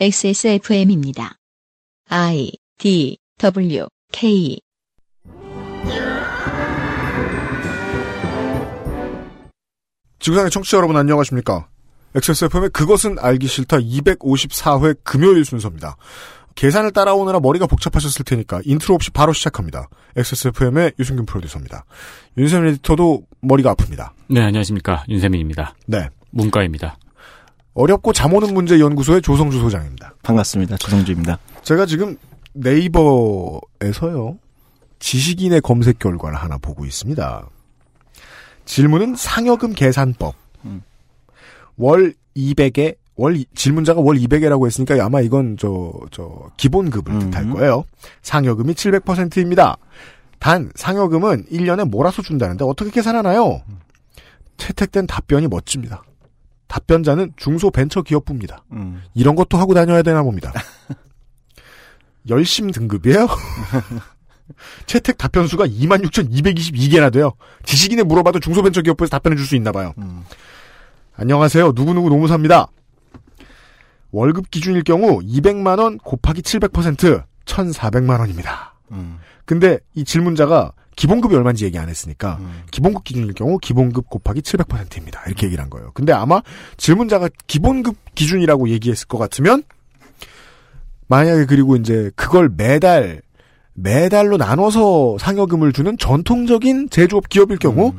XSFM입니다. I D W K 지구상의 청취자 여러분 안녕하십니까. XSFM의 그것은 알기 싫다 254회 금요일 순서입니다. 계산을 따라오느라 머리가 복잡하셨을 테니까 인트로 없이 바로 시작합니다. XSFM의 유승균 프로듀서입니다. 윤세민 에디터도 머리가 아픕니다. 네, 안녕하십니까. 윤세민입니다. 네. 문과입니다. 어렵고 잠 오는 문제 연구소의 조성주 소장입니다. 반갑습니다. 조성주입니다. 제가 지금 네이버에서요. 지식인의 검색 결과를 하나 보고 있습니다. 질문은 상여금 계산법. 음. 월 200에 월 이- 질문자가 월 200에라고 했으니까 아마 이건 저 저 기본급을 음. 뜻할 거예요. 상여금이 700%입니다. 단 상여금은 1년에 몰아서 준다는데 어떻게 계산하나요? 채택된 답변이 멋집니다. 답변자는 중소벤처기업부입니다. 음. 이런 것도 하고 다녀야 되나 봅니다. 열심 등급이에요? 채택 답변 수가 26,222개나 돼요. 지식인에 물어봐도 중소벤처기업부에서 답변해 줄 수 있나 봐요. 음. 안녕하세요. 누구누구 노무사입니다. 월급 기준일 경우 200만 원 곱하기 700% 1,400만 원입니다. 음. 근데 이 질문자가 기본급이 얼마인지 얘기 안 했으니까 음. 기본급 기준일 경우 기본급 곱하기 700%입니다. 이렇게 얘기를 한 거예요. 근데 아마 질문자가 기본급 기준이라고 얘기했을 것 같으면 만약에 그리고 이제 그걸 매달 매달로 나눠서 상여금을 주는 전통적인 제조업 기업일 경우 음.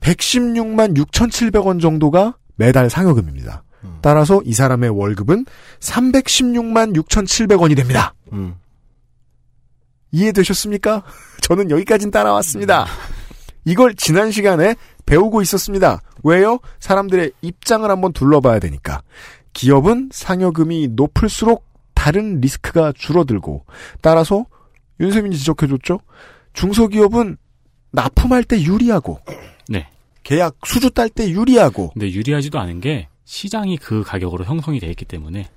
116만 6,700원 정도가 매달 상여금입니다. 음. 따라서 이 사람의 월급은 316만 6,700원이 됩니다. 음. 이해되셨습니까? 저는 여기까진 따라왔습니다. 이걸 지난 시간에 배우고 있었습니다. 왜요? 사람들의 입장을 한번 둘러봐야 되니까. 기업은 상여금이 높을수록 다른 리스크가 줄어들고, 따라서 윤세민이 지적해줬죠? 중소기업은 납품할 때 유리하고, 네. 계약 수주 딸 때 유리하고, 근데 유리하지도 않은 게 시장이 그 가격으로 형성이 돼 있기 때문에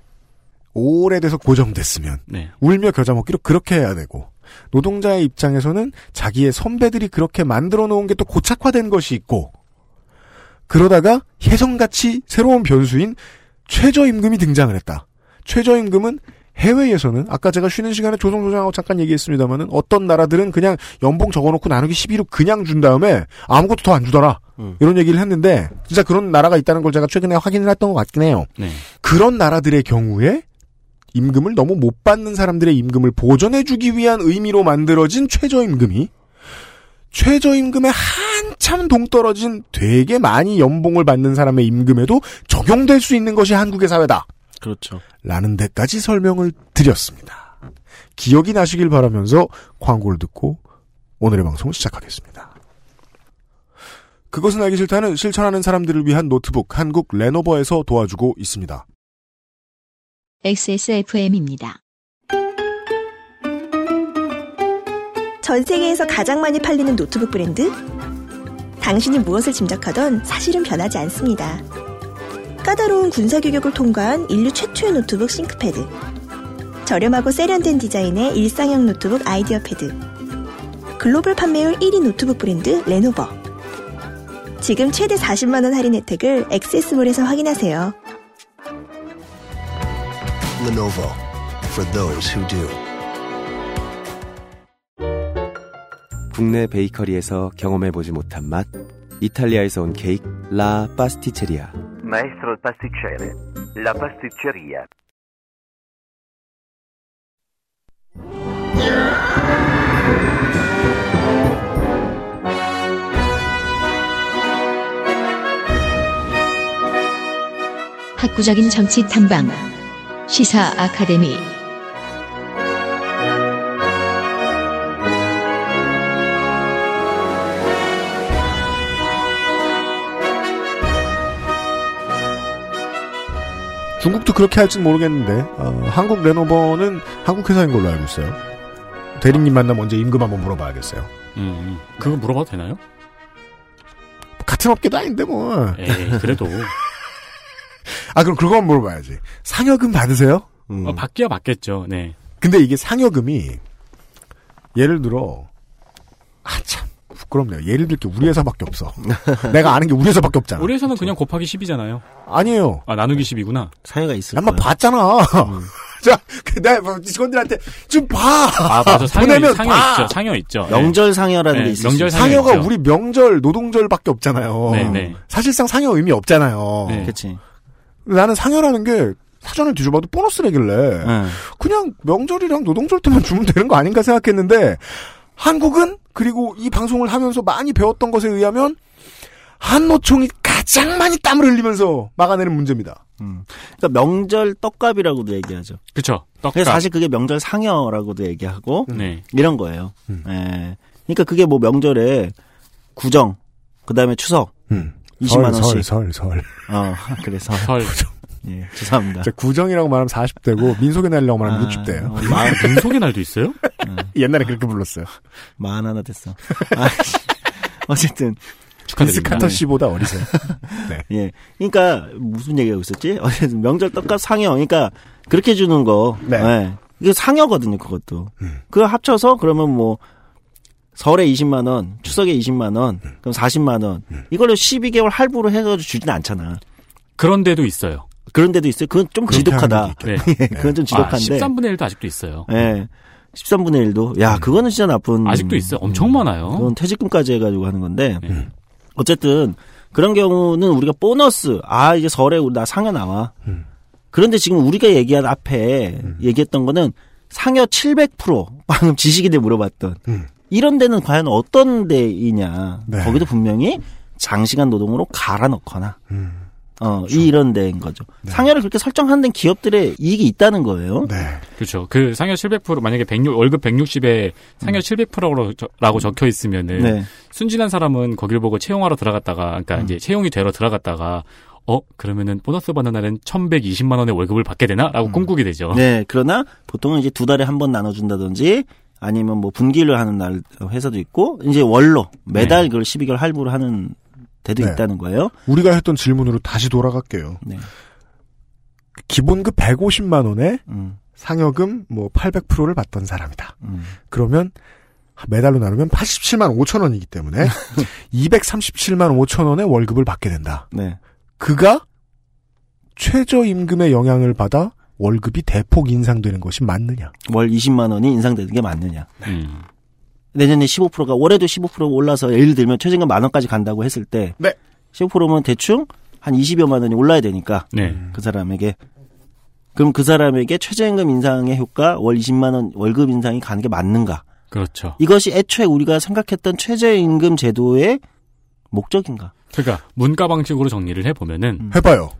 오래돼서 고정됐으면, 네. 울며 겨자 먹기로 그렇게 해야 되고 노동자의 입장에서는 자기의 선배들이 그렇게 만들어 놓은 게 또 고착화된 것이 있고 그러다가 혜성같이 새로운 변수인 최저임금이 등장을 했다. 최저임금은 해외에서는 아까 제가 쉬는 시간에 조성 조장하고 잠깐 얘기했습니다마는 어떤 나라들은 그냥 연봉 적어놓고 나누기 12로 그냥 준 다음에 아무것도 더 안 주더라. 음. 이런 얘기를 했는데 진짜 그런 나라가 있다는 걸 제가 최근에 확인을 했던 것 같긴 해요. 네. 그런 나라들의 경우에 임금을 너무 못 받는 사람들의 임금을 보전해주기 위한 의미로 만들어진 최저임금이 최저임금에 한참 동떨어진 되게 많이 연봉을 받는 사람의 임금에도 적용될 수 있는 것이 한국의 사회다. 그렇죠. 라는 데까지 설명을 드렸습니다. 기억이 나시길 바라면서 광고를 듣고 오늘의 방송을 시작하겠습니다. 그것은 알기 싫다는 실천하는 사람들을 위한 노트북 한국 레노버에서 도와주고 있습니다. XSFM입니다. 전 세계에서 가장 많이 팔리는 노트북 브랜드? 당신이 무엇을 짐작하던 사실은 변하지 않습니다. 까다로운 군사 규격을 통과한 인류 최초의 노트북 싱크패드. 저렴하고 세련된 디자인의 일상형 노트북 아이디어 패드. 글로벌 판매율 1위 노트북 브랜드 레노버. 지금 최대 40만원 할인 혜택을 XS몰에서 확인하세요. Lenovo for those who do. 국내 베이커리에서 경험해 보지 못한 맛 이탈리아에서 온 케이크 라 파스티체리아 Maestro il pasticcere. La pasticceria. 학구적인 정치 탐방 시사 아카데미 중국도 그렇게 할지는 모르겠는데 어, 한국 레노버는 한국 회사인 걸로 알고 있어요. 대리님 만나면 언제 임금 한번 물어봐야겠어요. 음, 그거 물어봐도 되나요? 같은 업계도 아닌데 뭐. 에이, 그래도. 아 그럼 그거 한번 물어봐야지. 상여금 받으세요? 음. 어, 받기야 받겠죠. 네. 근데 이게 상여금이 예를 들어 아 참 부끄럽네요. 예를 들게 우리 회사밖에 없어. 내가 아는 게 우리 회사밖에 없잖아. 우리 회사는 그냥 곱하기 10이잖아요. 아니에요. 아, 나누기 10이구나. 사회가 있을 한번 거예요. 봤잖아. 자, 그, 내가 뭐 직원들한테 좀 봐. 아, 맞아. 상여, 보내면 상여 봐. 있죠. 상여 있죠. 명절 상여라는 네, 게 있을 명절 수 있어요. 상여 상여가 있죠. 우리 명절, 노동절밖에 없잖아요. 네, 네. 사실상 상여 의미 없잖아요. 네. 그 치. 나는 상여라는 게 사전을 뒤져봐도 보너스래길래 응. 그냥 명절이랑 노동절 때만 주면 되는 거 아닌가 생각했는데 한국은 그리고 이 방송을 하면서 많이 배웠던 것에 의하면 한노총이 가장 많이 땀을 흘리면서 막아내는 문제입니다. 음. 그러니까 명절 떡값이라고도 얘기하죠. 그쵸. 떡값. 그래서 사실 그게 명절 상여라고도 얘기하고 네. 이런 거예요. 음. 예. 그러니까 그게 뭐 명절에 구정, 그 다음에 추석, 음. 20만 설, 원씩. 설, 설, 설. 어, 그래서 설. 예, 죄송합니다. 자, 구정이라고 말하면 40대고 민속의 날이라고 말하면 아, 60대예요. 어, 마흔, 민속의 날도 있어요? 옛날에 그렇게 불렀어요. 마흔 하나 됐어. 아, 어쨌든 빈스 축하드립니다. 카터 씨보다 어리세요. 예. 그러니까 무슨 얘기하고 있었지? 어쨌든 명절 떡값 상여. 그러니까 그렇게 주는 거. 네. 예. 이게 상여거든요, 그것도. 음. 그거 합쳐서 그러면 뭐 설에 20만 원, 추석에 20만 원, 음. 그럼 40만 원. 이걸로 12개월 할부로 해가지고 주진 않잖아. 그런 데도 있어요. 그런 데도 있어요. 그건 좀 지독하다. 네. 예, 그건 좀 아, 지독한데. 13분의 1도 아직도 있어요. 예. 13분의 1도. 야, 그거는 진짜 나쁜. 아직도 있어요. 엄청 많아요. 그건 퇴직금까지 해가지고 하는 건데. 네. 어쨌든 그런 경우는 우리가 보너스 아 이제 설에 나 상여 나와. 음. 그런데 지금 우리가 얘기한 앞에 얘기했던 거는 상여 700% 방금 지식인들 물어봤던 음. 이런 데는 과연 어떤 데이냐. 네. 거기도 분명히 장시간 노동으로 갈아 넣거나 음. 어 이런 데인 거죠. 상여를 그렇게 설정하는 데는 기업들의 이익이 있다는 거예요. 네. 그렇죠. 그 상여 700% 만약에 106, 월급 160에 상여 700%라고 저- 라고 적혀 있으면은 네. 순진한 사람은 거길 보고 채용하러 들어갔다가 그러니까 음. 이제 채용이 되러 들어갔다가 어 그러면은 보너스 받는 날엔 1,120만 원의 월급을 받게 되나라고 꿈꾸게 되죠. 네, 그러나 보통은 이제 두 달에 한 번 나눠준다든지 아니면 뭐 분기를 하는 날 회사도 있고 이제 월로 매달 네. 그걸 12개월 할부를 하는 데도 네. 있다는 거예요. 우리가 했던 질문으로 다시 돌아갈게요. 네. 기본급 150만 원에 음, 상여금 뭐 800%를 받던 사람이다. 음. 그러면 매달로 나누면 87만 5천 원이기 때문에 237만 5천 원의 월급을 받게 된다. 네. 그가 최저임금의 영향을 받아 월급이 대폭 인상되는 것이 맞느냐? 월 20만 원이 인상되는 게 맞느냐. 음. 내년에 15%가 올해도 15%가 올라서 예를 들면 최저임금 만 원까지 간다고 했을 때 네. 15%면 대충 한 20여만 원이 올라야 되니까 네. 그 사람에게 그럼 그 사람에게 최저임금 인상의 효과 월 20만 원 월급 인상이 가는 게 맞는가? 그렇죠. 이것이 애초에 우리가 생각했던 최저임금 제도의 목적인가? 그러니까 문가 방식으로 정리를 해 보면은 음. 해봐요.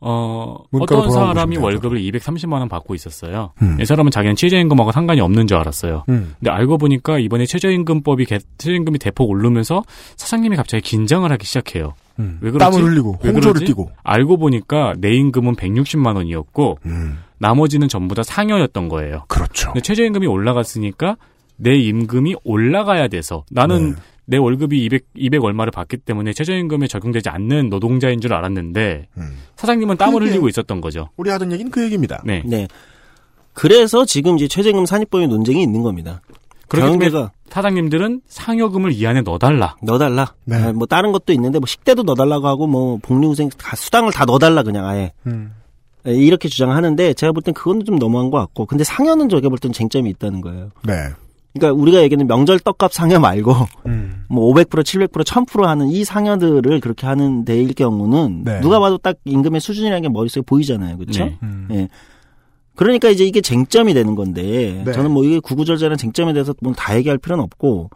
어 어떤 사람이 월급을 230만 원 받고 있었어요. 음. 이 사람은 자기는 최저임금하고 상관이 없는 줄 알았어요. 음. 근데 알고 보니까 이번에 최저임금법이 개- 최저임금이 대폭 오르면서 사장님이 갑자기 긴장을 하기 시작해요. 음. 왜 그러지? 땀을 흘리고 왜 홍조를? 띠고. 알고 보니까 내 임금은 160만 원이었고 음. 나머지는 전부 다 상여였던 거예요. 그렇죠. 근데 최저임금이 올라갔으니까 내 임금이 올라가야 돼서 나는 네. 내 월급이 200, 200 얼마를 받기 때문에 최저임금에 적용되지 않는 노동자인 줄 알았는데 음. 사장님은 땀을 흘리고 있었던 거죠. 우리 하던 얘기는 그 얘기입니다. 네. 네. 그래서 지금 이제 최저임금 산입법의 논쟁이 있는 겁니다. 그렇기 때문에 경영계가 사장님들은 상여금을 이 안에 넣어달라. 넣어달라. 네. 아, 뭐 다른 것도 있는데 뭐 식대도 넣어달라고 하고 뭐 복리후생 다 수당을 다 넣어달라 그냥 아예 음. 예, 이렇게 주장하는데 제가 볼 땐 그건 좀 너무한 것 같고 근데 상여는 저게 볼 땐 쟁점이 있다는 거예요. 네. 그러니까 우리가 얘기하는 명절 떡값 상여 말고 음. 뭐 500%, 700%, 1000% 하는 이 상여들을 그렇게 하는 데일 경우는 네. 누가 봐도 딱 임금의 수준이라는 게 머릿속에 보이잖아요. 그렇죠? 네. 음. 예. 그러니까 이제 이게 쟁점이 되는 건데 네. 저는 뭐 이게 구구절절한 쟁점에 대해서 뭐다 얘기할 필요는 없고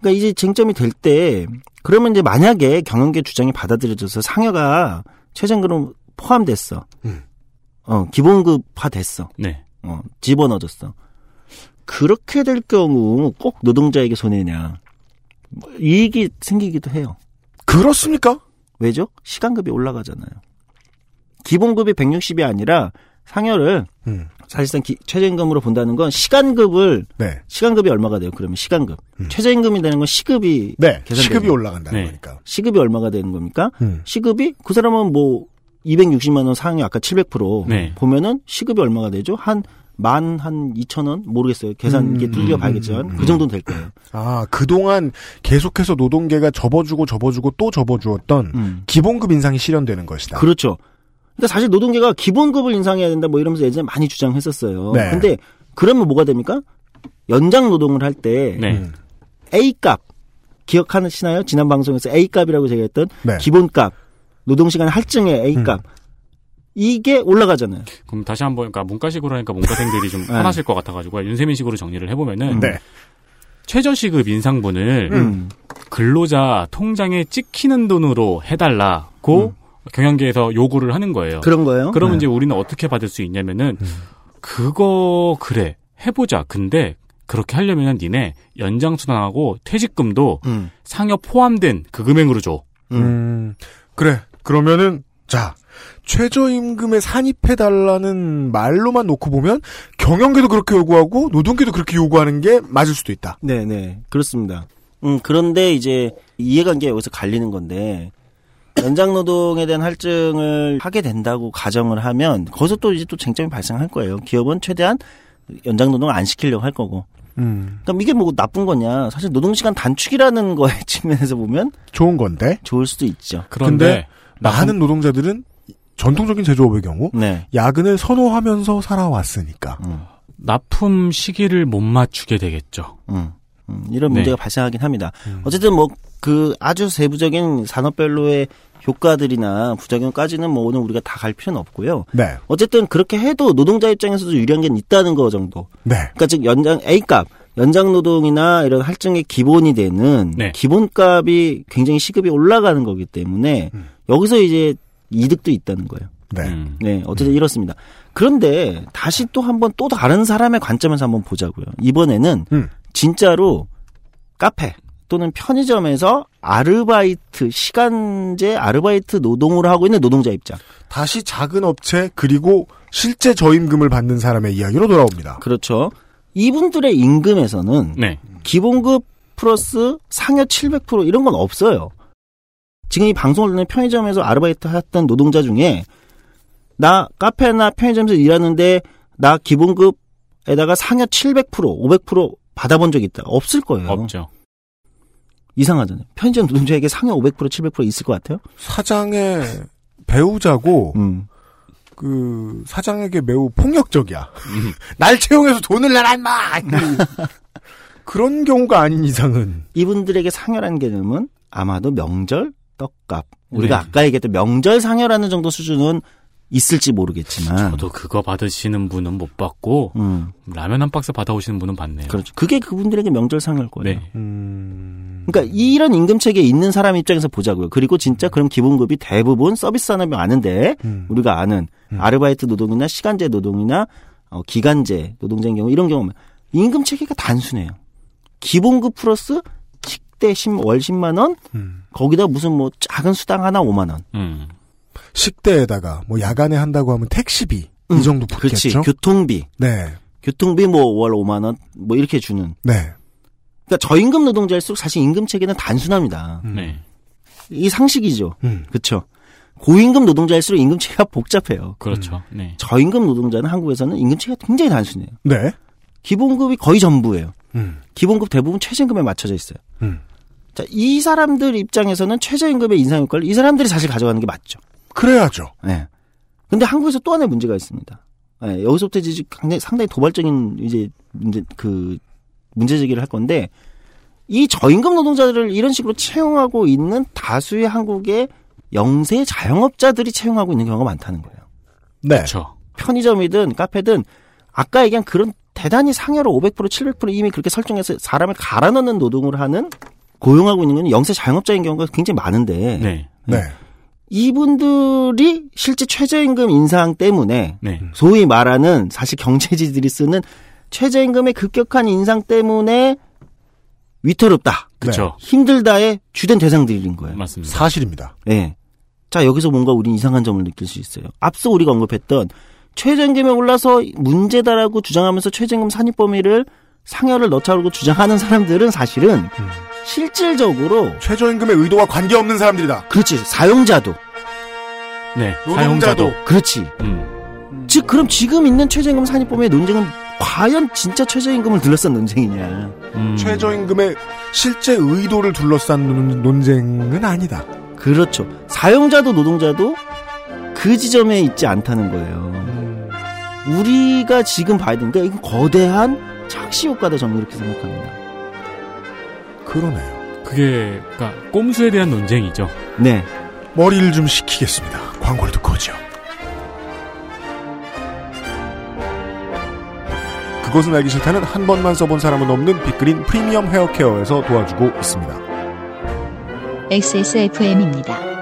그러니까 이제 쟁점이 될 때 그러면 이제 만약에 경영계 주장이 받아들여져서 상여가 최저임금 포함됐어. 음. 어, 기본급화 됐어. 네. 어, 집어넣어줬어. 그렇게 될 경우 꼭 노동자에게 손해냐. 뭐 이익이 생기기도 해요. 그렇습니까? 왜죠? 시간급이 올라가잖아요. 기본급이 160이 아니라 상여를 음. 사실상 기- 최저임금으로 본다는 건 시간급을 네. 시간급이 얼마가 돼요? 그러면 시간급. 음. 최저임금이 되는 건 시급이 네. 시급이 거. 올라간다는 네. 거니까. 시급이 얼마가 되는 겁니까? 음. 시급이 그 사람은 뭐 260만 원 상여 아까 700% 네. 보면은 시급이 얼마가 되죠? 한 만 한 2천 원 모르겠어요. 계산 이게 음, 뚫려 봐야겠지만 음, 그 정도는 될 거예요. 아, 그동안 계속해서 노동계가 접어주고 접어주고 또 접어주었던 음. 기본급 인상이 실현되는 것이다. 그렇죠. 그러니까 사실 노동계가 기본급을 인상해야 된다 뭐 이러면서 예전에 많이 주장했었어요. 네. 근데 그러면 뭐가 됩니까? 연장 노동을 할때 네. 음. A 값 기억하시나요? 지난 방송에서 A 값이라고 제가 했던 네. 기본값 노동시간 할증의 A 값 이게 올라가잖아요. 그럼 다시 한번 그러니까 문과식으로 하니까 문과생들이 좀 네. 편하실 것 같아가지고 윤세민식으로 정리를 해보면은 네. 최저시급 인상분을 음. 근로자 통장에 찍히는 돈으로 해달라고 경영계에서 요구를 하는 거예요. 그런 거예요. 그러면 네. 이제 우리는 어떻게 받을 수 있냐면은 그거 그래 해보자. 근데 그렇게 하려면은 니네 연장수당하고 퇴직금도 음. 상여 포함된 그 금액으로 줘. 음, 그래. 그러면은, 자, 최저임금에 산입해달라는 말로만 놓고 보면, 경영계도 그렇게 요구하고, 노동계도 그렇게 요구하는 게 맞을 수도 있다. 네, 네. 그렇습니다. 음, 그런데 이제 이해관계가 여기서 갈리는 건데, 연장 노동에 대한 할증을 하게 된다고 가정을 하면, 거기서 또 이제 또 쟁점이 발생할 거예요. 기업은 최대한 연장 노동을 안 시키려고 할 거고. 음, 그럼 이게 뭐 나쁜 거냐. 사실 노동시간 단축이라는 거의 측면에서 보면 좋은 건데, 좋을 수도 있죠. 그런데 많은 노동자들은 전통적인 제조업의 경우, 네. 야근을 선호하면서 살아왔으니까. 음, 납품 시기를 못 맞추게 되겠죠. 음, 음, 이런 네. 문제가 발생하긴 합니다. 음. 어쨌든 뭐 그 아주 세부적인 산업별로의 효과들이나 부작용까지는 뭐 오늘 우리가 다 갈 필요는 없고요. 네, 어쨌든 그렇게 해도 노동자 입장에서도 유리한 게 있다는 거 정도. 네. 그러니까 즉 연장 A값, 연장 노동이나 이런 할증의 기본이 되는 네. 기본값이 굉장히 시급이 올라가는 거기 때문에 음. 여기서 이제 이득도 있다는 거예요. 네. 음. 네, 어쨌든 이렇습니다. 그런데 다시 또 한번 또 다른 사람의 관점에서 한번 보자고요. 이번에는 음. 진짜로 카페 또는 편의점에서 아르바이트 시간제 아르바이트 노동을 하고 있는 노동자 입장. 다시 작은 업체, 그리고 실제 저임금을 받는 사람의 이야기로 돌아옵니다. 그렇죠. 이분들의 임금에서는 네. 기본급 플러스 상여 700% 이런 건 없어요. 지금 이 방송을 듣는 편의점에서 아르바이트 했던 노동자 중에 나 카페나 편의점에서 일하는데 나 기본급에다가 상여 700% 500% 받아본 적 있다. 없을 거예요. 없죠. 이상하잖아요. 편의점 노동자에게 상여 500% 700% 있을 것 같아요. 사장의 배우자고, 음. 그, 사장에게 매우 폭력적이야. 날 채용해서 돈을 내라, 임마! 그런 경우가 아닌 이상은. 이분들에게 상여라는 개념은 아마도 명절 떡값. 우리가 네. 아까 얘기했던 명절 상여라는 정도 수준은 있을지 모르겠지만. 저도 그거 받으시는 분은 못 받고 음, 라면 한 박스 받아오시는 분은 받네요. 그렇죠. 그게 그분들에게 명절 상여일 거예요. 네. 음. 그러니까 이런 임금 체계에 있는 사람 입장에서 보자고요. 그리고 진짜 그럼 기본급이 대부분 서비스 산업이 아는데 음. 우리가 아는 음. 아르바이트 노동이나 시간제 노동이나 어, 기간제 노동자인 경우 이런 경우면 임금 체계가 단순해요. 기본급 플러스 식대 10, 월 10만 원 음. 거기다 무슨 뭐 작은 수당 하나 5만 원. 음. 식대에다가, 뭐, 야간에 한다고 하면 택시비, 음, 이 정도 그렇지. 붙겠죠? 교통비. 네. 교통비 뭐 월 5만 원 뭐 이렇게 주는. 네. 그러니까 저임금 노동자일수록 사실 임금 체계는 단순합니다. 음. 네. 이 상식이죠. 음. 그렇죠. 고임금 노동자일수록 임금 체계가 복잡해요. 그렇죠. 네. 저임금 노동자는 한국에서는 임금 체계가 굉장히 단순해요. 네. 기본급이 거의 전부예요. 음. 기본급 대부분 최저임금에 맞춰져 있어요. 음. 자, 이 사람들 입장에서는 최저임금의 인상 효과를 이 사람들이 사실 가져가는 게 맞죠. 그래야죠. 예. 근데 한국에서 또 하나의 문제가 있습니다. 예, 여기서부터 이제 상당히, 상당히 도발적인 이제 문제 그 문제 제기를 할 건데 이 저임금 노동자들을 이런 식으로 채용하고 있는 다수의 한국의 영세 자영업자들이 채용하고 있는 경우가 많다는 거예요. 네. 그렇죠. 편의점이든 카페든 아까 얘기한 그런 대단히 상여로 500% 700% 이미 그렇게 설정해서 사람을 갈아 넣는 노동을 하는 고용하고 있는 건 영세 자영업자인 경우가 굉장히 많은데 네. 네. 이분들이 실제 최저임금 인상 때문에 네. 소위 말하는 사실 경제지들이 쓰는 최저임금의 급격한 인상 때문에 위태롭다, 그렇죠. 힘들다의 주된 대상들인 거예요. 맞습니다. 사실입니다. 예. 자, 여기서 뭔가 우린 이상한 점을 느낄 수 있어요. 앞서 우리가 언급했던 최저임금이 올라서 문제다라고 주장하면서 최저임금 산입 범위를 상여를 넣자고 주장하는 사람들은 사실은 실질적으로 최저임금의 의도와 관계없는 사람들이다. 그렇지 사용자도 네. 노동자도. 사용자도. 그렇지 음. 즉 그럼 지금 있는 최저임금 산입범의 논쟁은 과연 진짜 최저임금을 둘러싼 논쟁이냐? 음. 최저임금의 실제 의도를 둘러싼 논- 논쟁은 아니다. 그렇죠. 사용자도 노동자도 그 지점에 있지 않다는 거예요. 우리가 지금 봐야 되니까 이건 거대한 착시 효과다 저는 이렇게 생각합니다. 그러네요. 그게 그러니까 꼼수에 대한 논쟁이죠. 네. 머리를 좀 식히겠습니다. 광고를 듣고 오죠. 그것은 알기 싫다는 한 번만 써본 사람은 없는 빅그린 프리미엄 헤어케어에서 도와주고 있습니다. XSFM입니다.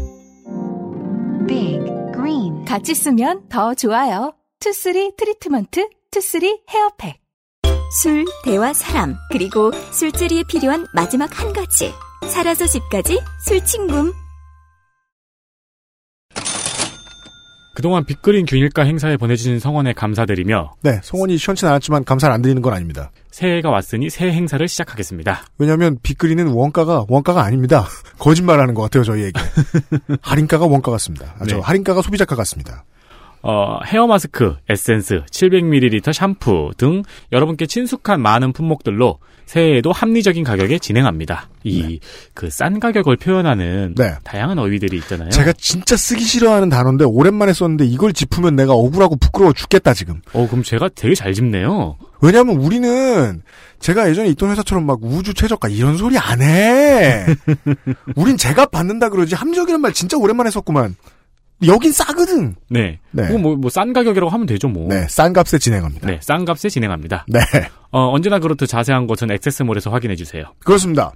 Big Green 같이 쓰면 더 좋아요. 투쓰리 트리트먼트 투쓰리 헤어팩 술, 대화, 사람, 그리고 술자리에 필요한 마지막 한 가지. 살아서 집까지 술친굼. 그동안 빅그린 균일가 행사에 보내주신 성원에 감사드리며 네, 성원이 시원치 않았지만 감사를 안 드리는 건 아닙니다. 새해가 왔으니 새 행사를 시작하겠습니다. 왜냐하면 빅그린은 원가가 원가가 아닙니다. 거짓말하는 것 같아요 저희에게. 할인가가 원가 같습니다. 아, 저 네. 할인가가 소비자가 같습니다. 어, 헤어 마스크, 에센스, 700ml 샴푸 등 여러분께 친숙한 많은 품목들로 새해에도 합리적인 가격에 진행합니다. 이 그싼 가격을 표현하는 네. 다양한 어휘들이 있잖아요. 제가 진짜 쓰기 싫어하는 단어인데 오랜만에 썼는데 이걸 짚으면 내가 억울하고 부끄러워 죽겠다 지금. 어 그럼 제가 되게 잘 짚네요. 왜냐하면 우리는 제가 예전에 있던 회사처럼 막 우주 최저가 이런 소리 안 해. 우린 제가 받는다 그러지 합리적이라는 말 진짜 오랜만에 썼구만. 여긴 싸거든. 네. 네. 그거 뭐, 뭐, 싼 가격이라고 하면 되죠, 뭐. 네, 싼 값에 진행합니다. 네, 싼 값에 진행합니다. 네, 어, 언제나 그렇듯 자세한 것은 액세스몰에서 확인해 주세요. 그렇습니다.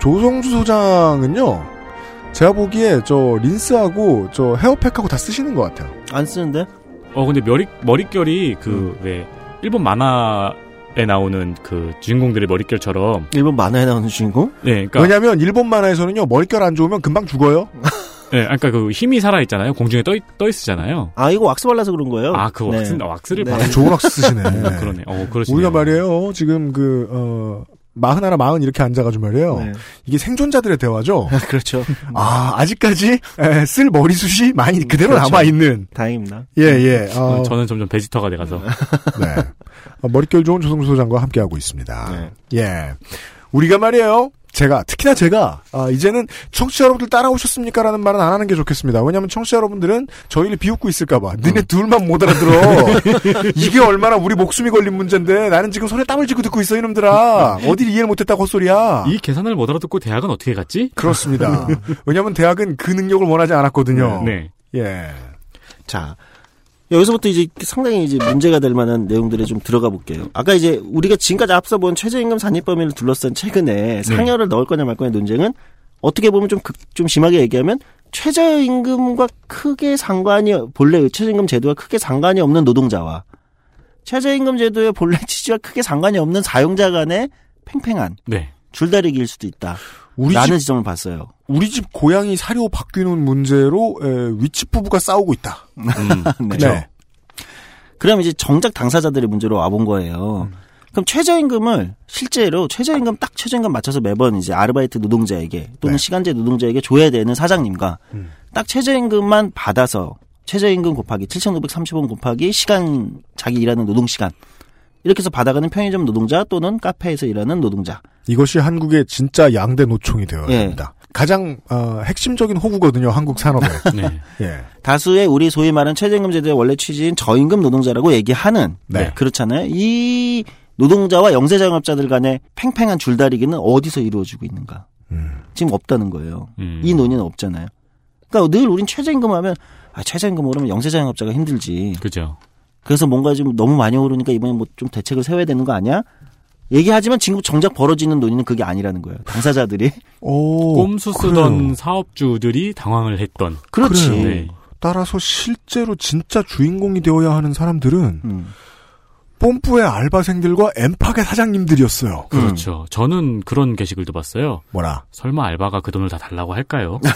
조성주 소장은요, 제가 보기에 저 린스하고 저 헤어팩하고 다 쓰시는 것 같아요. 안 쓰는데? 어, 근데 머리, 머릿결이 그, 왜, 일본 만화 에 나오는 그 주인공들의 머릿결처럼. 일본 만화에 나오는 주인공? 네, 그러니까. 왜냐하면 일본 만화에서는요 머릿결 안 좋으면 금방 죽어요. 네, 아까 그 힘이 살아 있잖아요. 공중에 떠, 떠 있으잖아요. 아 이거 왁스 발라서 그런 거예요? 아, 그 왁스, 네. 왁스를 네. 바르 좋은 왁스 쓰시네. 그러네. 어, 그러시네요. 우리가 말이에요 지금 그 어, 마흔 하나 마흔 이렇게 앉아가지고 말이에요. 네. 이게 생존자들의 대화죠. 그렇죠. 아 아직까지 에, 쓸 머리숱이 많이 그대로 그렇죠. 남아 있는. 다행입니다. 예 예. 어, 어, 저는 점점 베지터가 돼가서. 네. 어, 머릿결 좋은 조성수 소장과 함께 하고 있습니다. 네. 예. 우리가 말이에요. 제가 특히나 제가 아, 이제는 청취자 여러분들 따라오셨습니까라는 말은 안 하는 게 좋겠습니다. 왜냐하면 청취자 여러분들은 저희를 비웃고 있을까봐 니네 둘만 못 알아들어. 이게 얼마나 우리 목숨이 걸린 문제인데 나는 지금 손에 땀을 쥐고 듣고 있어 이놈들아. 어딜 이해를 못했다고 헛소리야. 이 계산을 못 알아듣고 대학은 어떻게 갔지? 그렇습니다. 왜냐하면 대학은 그 능력을 원하지 않았거든요. 네. 예. 자, 여기서부터 이제 상당히 이제 문제가 될 만한 내용들에 좀 들어가 볼게요. 아까 이제 우리가 지금까지 앞서 본 최저임금 산입 범위를 둘러싼 최근에 상여를 넣을 거냐 말 거냐 논쟁은 어떻게 보면 좀, 극- 좀 심하게 얘기하면 최저임금과 크게 상관이, 본래 최저임금 제도와 크게 상관이 없는 노동자와 최저임금 제도의 본래 취지와 크게 상관이 없는 사용자 간의 팽팽한 네. 줄다리기일 수도 있다. 우리 라는 집 지점을 봤어요. 우리 집 고양이 사료 바뀌는 문제로 에, 위치 부부가 싸우고 있다. 음, 네. 네. 그럼 이제 정작 당사자들의 문제로 와본 거예요. 그럼 최저임금을 실제로 최저임금 딱 최저임금 맞춰서 매번 이제 아르바이트 노동자에게 또는 네. 시간제 노동자에게 줘야 되는 사장님과 음. 딱 최저임금만 받아서 최저임금 곱하기 7,530원 곱하기 시간 자기 일하는 노동 시간 이렇게 해서 받아가는 편의점 노동자 또는 카페에서 일하는 노동자 이것이 한국의 진짜 양대 노총이 되어야 예. 됩니다. 가장 어, 핵심적인 호구거든요. 한국 산업에. 네. 예. 다수의 우리 소위 말하는 최저임금 제도의 원래 취지인 저임금 노동자라고 얘기하는 네. 그렇잖아요. 이 노동자와 영세자영업자들 간의 팽팽한 줄다리기는 어디서 이루어지고 있는가? 음. 지금 없다는 거예요. 음. 이 논의는 없잖아요. 그러니까 늘 우린 최저임금 하면 아, 최저임금 오르면 영세자영업자가 힘들지. 그죠. 그래서 뭔가 좀 너무 많이 오르니까 이번에 뭐 좀 대책을 세워야 되는 거 아니야? 얘기하지만 지금 정작 벌어지는 논의는 그게 아니라는 거예요. 당사자들이. 오, 꼼수 쓰던 그래요. 사업주들이 당황을 했던. 그렇지. 네. 따라서 실제로 진짜 주인공이 되어야 하는 사람들은 음. 뽐뿌의 알바생들과 엠팍의 사장님들이었어요. 그렇죠. 저는 그런 게시글도 봤어요. 뭐라? 설마 알바가 그 돈을 다 달라고 할까요?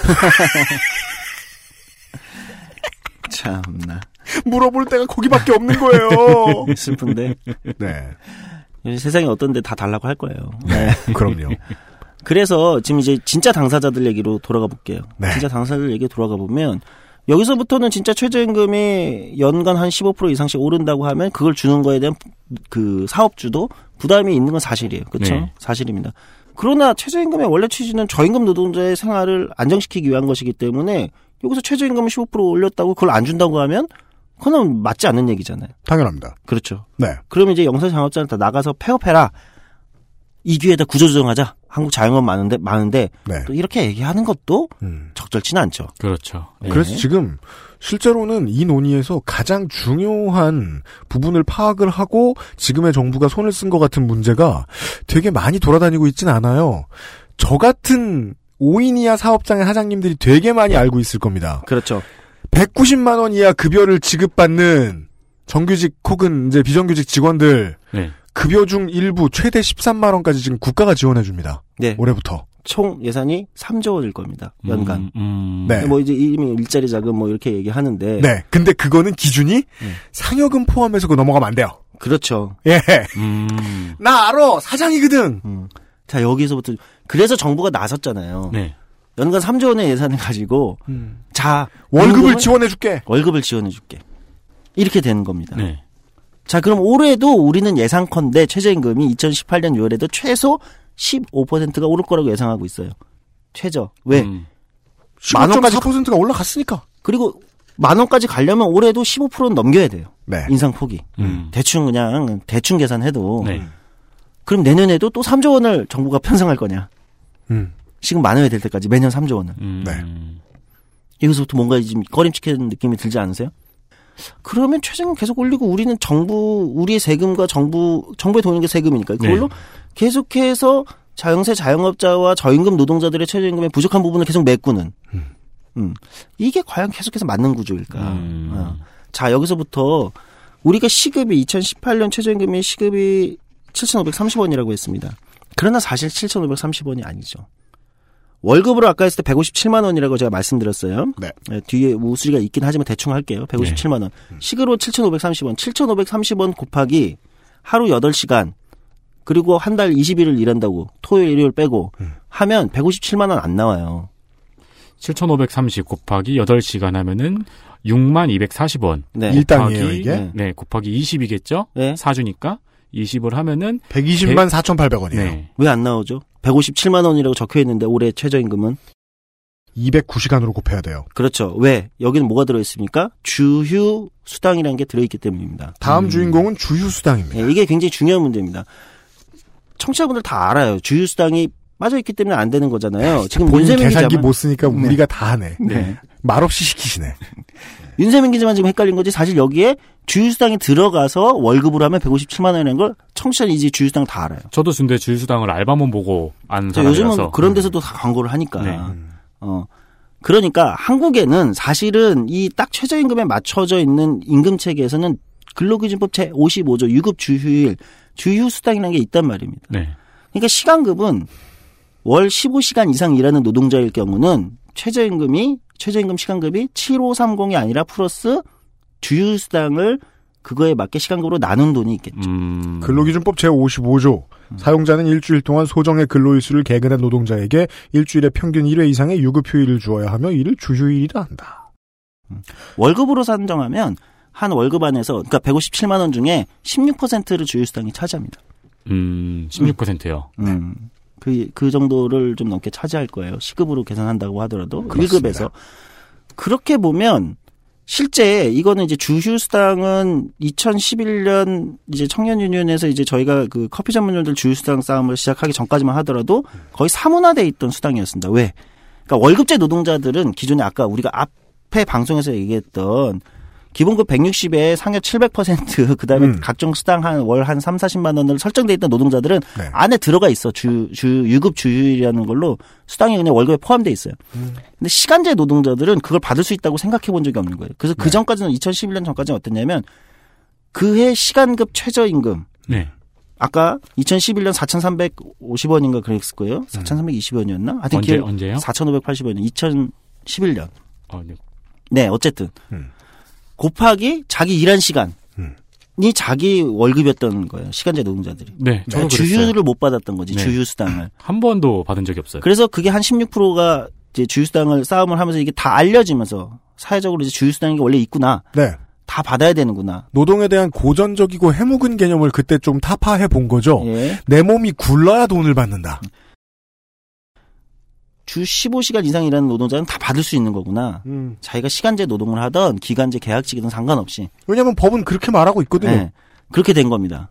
참나. 물어볼 데가 거기밖에 없는 거예요. 슬픈데. 네. 요즘 세상이 어떤 데 다 달라고 할 거예요. 네. 그럼요. 그래서 지금 이제 진짜 당사자들 얘기로 돌아가 볼게요. 네. 진짜 당사자들 얘기 돌아가 보면 여기서부터는 진짜 최저임금이 연간 한 15% 이상씩 오른다고 하면 그걸 주는 거에 대한 그 사업주도 부담이 있는 건 사실이에요. 그렇죠? 네. 사실입니다. 그러나 최저임금의 원래 취지는 저임금 노동자의 생활을 안정시키기 위한 것이기 때문에 여기서 최저임금을 15% 올렸다고 그걸 안 준다고 하면 그건 맞지 않는 얘기잖아요. 당연합니다. 그렇죠. 네. 그러면 이제 영세 장업자는 다 나가서 폐업해라. 이 기회에다 구조조정하자. 한국 자영업 많은데 많은데 네. 또 이렇게 얘기하는 것도 음. 적절치는 않죠. 그렇죠. 네. 그래서 지금 실제로는 이 논의에서 가장 중요한 부분을 파악을 하고 지금의 정부가 손을 쓴 것 같은 문제가 되게 많이 돌아다니고 있진 않아요. 저 같은 5인 이하 사업장의 사장님들이 되게 많이 알고 있을 겁니다. 그렇죠. 190만 원 이하 급여를 지급받는 정규직 혹은 이제 비정규직 직원들 네. 급여 중 일부 최대 13만 원까지 지금 국가가 지원해 줍니다. 네. 올해부터. 총 예산이 3조 원일 겁니다. 연간. 음, 음. 네. 뭐 이제 이미 일자리 자금 뭐 이렇게 얘기하는데 네. 근데 그거는 기준이 상여금 포함해서 그 넘어가면 안 돼요. 그렇죠. 예. 음. 나 알아. 사장이거든. 음. 자, 여기서부터 그래서 정부가 나섰잖아요. 네. 연간 3조 원의 예산을 가지고 자, 월급을 지원해 줄게. 월급을 지원해 줄게. 이렇게 되는 겁니다. 네. 자, 그럼 올해도 우리는 예상컨대 최저임금이 2018년 6월에도 최소 15%가 오를 거라고 예상하고 있어요. 최저. 왜? 음. 만 원까지 15.4%가 올라갔으니까. 그리고 만 원까지 가려면 올해도 15%는 넘겨야 돼요. 네. 인상 폭이. 음. 대충 그냥 대충 계산해도 네. 그럼 내년에도 또 3조 원을 정부가 편성할 거냐? 음. 시금 만회가 될 때까지 매년 3조 원을. 음. 네. 여기서부터 뭔가 지금 꺼림칙한 느낌이 들지 않으세요? 그러면 최저임금 계속 올리고 우리는 정부 우리의 세금과 정부 돈인 게 세금이니까 그걸로 네. 계속해서 자영세 자영업자와 저임금 노동자들의 최저임금의 부족한 부분을 계속 메꾸는. 음. 이게 과연 계속해서 맞는 구조일까? 음. 어. 자 여기서부터 우리가 시급이 2018년 최저임금의 시급이 7,530원이라고 했습니다. 그러나 사실 7,530원이 아니죠. 월급으로 아까 했을 때 157만 원이라고 제가 말씀드렸어요. 네. 예, 뒤에 우수리가 있긴 하지만 대충 할게요. 157만 원. 시급으로 7,530원. 7,530원 곱하기 하루 8시간 그리고 한 달 20일을 일한다고 토요일 일요일 빼고 하면 157만 원 안 나와요. 7,530 곱하기 8시간 하면은 6240원. 네. 일당이에요, 이게? 네. 네, 곱하기 20이겠죠? 네. 사주니까 20을 하면은 120만 4,800원이에요. 네. 왜 안 나오죠? 157만 원이라고 적혀 있는데 올해 최저임금은 209시간으로 곱해야 돼요. 그렇죠. 왜? 여기는 뭐가 들어 있습니까? 주휴 수당이라는 게 들어 있기 때문입니다. 다음 주인공은 주휴 수당입니다. 예, 이게 굉장히 중요한 문제입니다. 청취자분들 다 알아요. 주휴 수당이 빠져 있기 때문에 안 되는 거잖아요. 지금 본인 계산기 못 쓰니까 네. 우리가 다 하네. 네. 말없이 시키시네. 윤세민 기자만 지금 헷갈린 거지. 사실 여기에 주휴수당이 들어가서 월급으로 하면 157만 원이라는 걸 청취자는 이제 주휴수당 다 알아요. 저도 근데 주휴수당을 알바몬 보고 안저 사람이라서. 요즘은 그런 데서도 다 광고를 하니까. 네. 어. 그러니까 한국에는 사실은 이 딱 최저임금에 맞춰져 있는 임금 체계에서는 근로기준법 제 55조 유급 주휴일 주휴수당이라는 게 있단 말입니다. 네. 그러니까 시간급은 월 15시간 이상 일하는 노동자일 경우는 최저임금이 최저임금 시간급이 7530이 아니라 플러스 주휴수당을 그거에 맞게 시간급으로 나눈 돈이 있겠죠. 음. 근로기준법 제55조. 사용자는 일주일 동안 소정의 근로일수를 개근한 노동자에게 일주일에 평균 1회 이상의 유급휴일을 주어야 하며 이를 주휴일이라 한다. 월급으로 산정하면 한 월급 안에서 그러니까 157만 원 중에 16%를 주휴수당이 차지합니다. 음, 16%요. 음. 그, 그 정도를 좀 넘게 차지할 거예요. 시급으로 계산한다고 하더라도. 그렇습니다. 1급에서. 그렇게 보면, 실제 이거는 이제 주휴수당은 2011년 이제 청년유니온에서 이제 저희가 그 커피 전문점들 주휴수당 싸움을 시작하기 전까지만 하더라도 거의 사문화돼 있던 수당이었습니다. 왜? 그러니까 월급제 노동자들은 기존에 아까 우리가 앞에 방송에서 얘기했던 기본급 160에 상여 700% 그다음에 음. 각종 수당 한월한 3, 40만 원을 설정돼 있던 노동자들은 네. 안에 들어가 있어. 주, 주, 유급 주휴일이라는 걸로 수당이 그냥 월급에 포함돼 있어요. 음. 근데 시간제 노동자들은 그걸 받을 수 있다고 생각해 본 적이 없는 거예요. 그래서 그 전까지는 2011년 전까지는 어땠냐면 그해 시간급 최저임금 네. 아까 2011년 4,350원인가 그랬을 거예요. 4,320원이었나? 하여튼 언제 기억- 언제요? 4,580원. 2011년. 어, 네. 네, 어쨌든 음. 곱하기 자기 일한 시간이 음. 자기 월급이었던 거예요. 시간제 노동자들이. 네. 저도 그랬어요. 주휴를 못 받았던 거지. 네. 주휴 수당을. 한 번도 받은 적이 없어요. 그래서 그게 한 16%가 이제 주휴 수당을 싸움을 하면서 이게 다 알려지면서 사회적으로 이제 주휴 수당이 원래 있구나. 네. 다 받아야 되는구나. 노동에 대한 고전적이고 해묵은 개념을 그때 좀 타파해 본 거죠. 예. 내 몸이 굴러야 돈을 받는다. 주 15시간 이상 일하는 노동자는 다 받을 수 있는 거구나. 음. 자기가 시간제 노동을 하던 기간제 계약직이든 상관없이. 왜냐하면 법은 그렇게 말하고 있거든요. 네. 그렇게 된 겁니다.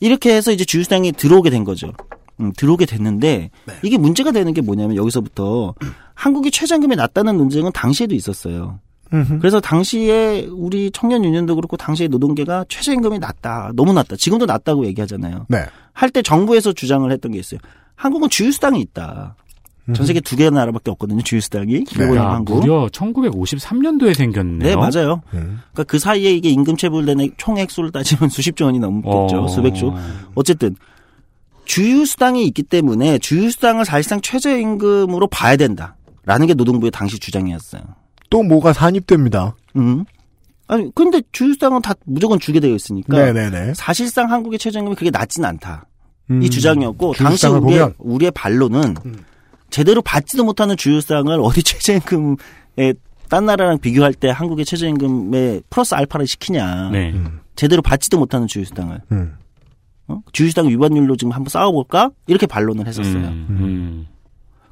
이렇게 해서 이제 주휴수당이 들어오게 된 거죠. 음, 들어오게 됐는데 네. 이게 문제가 되는 게 뭐냐면 여기서부터 한국이 최저임금이 낮다는 논쟁은 당시에도 있었어요. 음흠. 그래서 당시에 우리 청년 유년도 그렇고 당시에 노동계가 최저임금이 낮다, 너무 낮다. 지금도 낮다고 얘기하잖아요. 네. 할때 정부에서 주장을 했던 게 있어요. 한국은 주휴수당이 있다. 전 세계 두개 나라밖에 없거든요. 주휴수당이 일본이랑 야, 한국. 무려 1953년도에 생겼네요. 네, 맞아요. 음. 그러니까 그 사이에 이게 임금 체불된 총 액수를 따지면 수십조 원이 넘겠죠. 어. 수백조. 어쨌든 주휴수당이 있기 때문에 주휴수당을 사실상 최저임금으로 봐야 된다라는 게 노동부의 당시 주장이었어요. 또 뭐가 산입됩니다. 음. 아니 근데 주휴수당은 다 무조건 주게 되어 있으니까 네네네. 사실상 한국의 최저임금이 그렇게 낮진 않다. 음. 이 주장이었고 당시 우리의, 보면 우리의 반론은 음. 제대로 받지도 못하는 주휴수당을 어디 최저임금에 딴 나라랑 비교할 때 한국의 최저임금에 플러스 알파를 시키냐. 네. 음. 제대로 받지도 못하는 주휴수당을. 음. 어? 주휴수당 위반율로 지금 한번 싸워볼까? 이렇게 반론을 했었어요. 음, 음.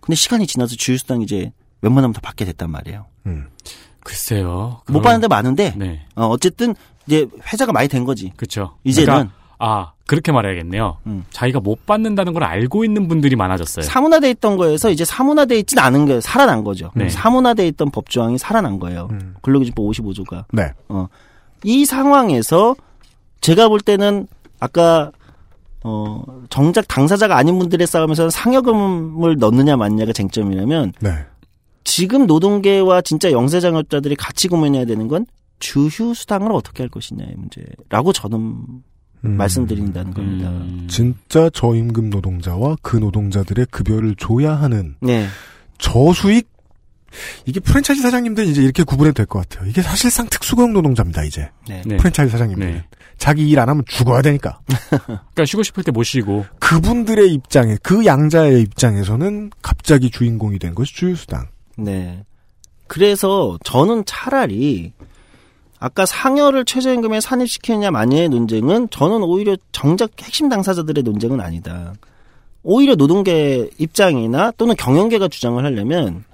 근데 시간이 지나서 주휴수당 이제 웬만하면 다 받게 됐단 말이에요. 음. 글쎄요. 못 그럼- 받는 데 많은데 네. 어, 어쨌든 이제 회자가 많이 된 거지. 그렇죠. 이제는 아, 그렇게 말해야겠네요. 음. 자기가 못 받는다는 걸 알고 있는 분들이 많아졌어요. 사문화돼 있던 거에서 이제 사문화돼 있진 않은 거예요. 살아난 거죠. 네. 사문화돼 있던 법조항이 살아난 거예요. 음. 근로기준법 55조가. 네. 어. 이 상황에서 제가 볼 때는 아까 어 정작 당사자가 아닌 분들의 싸움에서는 상여금을 넣느냐 마느냐가 쟁점이라면 네. 지금 노동계와 진짜 영세장업자들이 같이 고민해야 되는 건 주휴 수당을 어떻게 할 것이냐의 문제라고 저는 음. 말씀드린다는 겁니다. 음. 진짜 저임금 노동자와 그 노동자들의 급여를 줘야 하는 네. 저수익 이게 프랜차이즈 사장님들 이제 이렇게 구분해도 될 것 같아요. 이게 사실상 특수고용 노동자입니다. 이제 네. 네. 프랜차이즈 사장님들 네. 자기 일 안 하면 죽어야 되니까 그러니까 쉬고 싶을 때 못 쉬고. 그분들의 입장에 그 양자의 입장에서는 갑자기 주인공이 된 것이 주휴수당. 네. 그래서 저는 차라리 아까 상여를 최저임금에 산입시키느냐 마냐의 논쟁은 저는 오히려 정작 핵심 당사자들의 논쟁은 아니다. 오히려 노동계 입장이나 또는 경영계가 주장을 하려면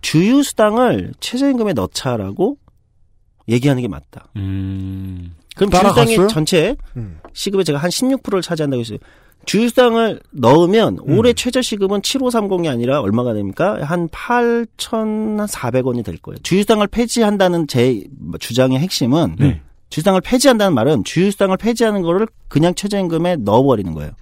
주휴수당을 최저임금에 넣자라고 얘기하는 게 맞다. 음. 그럼? 주휴수당이 전체 음. 시급의 제가 한 16%를 차지한다고 했어요. 주휴수당을 넣으면 음. 올해 최저 시급은 7530이 아니라 얼마가 됩니까? 한 8,400원이 될 거예요. 주휴수당을 폐지한다는 제 주장의 핵심은 네. 주휴수당을 폐지한다는 말은 주휴수당을 폐지하는 거를 그냥 최저임금에 넣어버리는 거예요.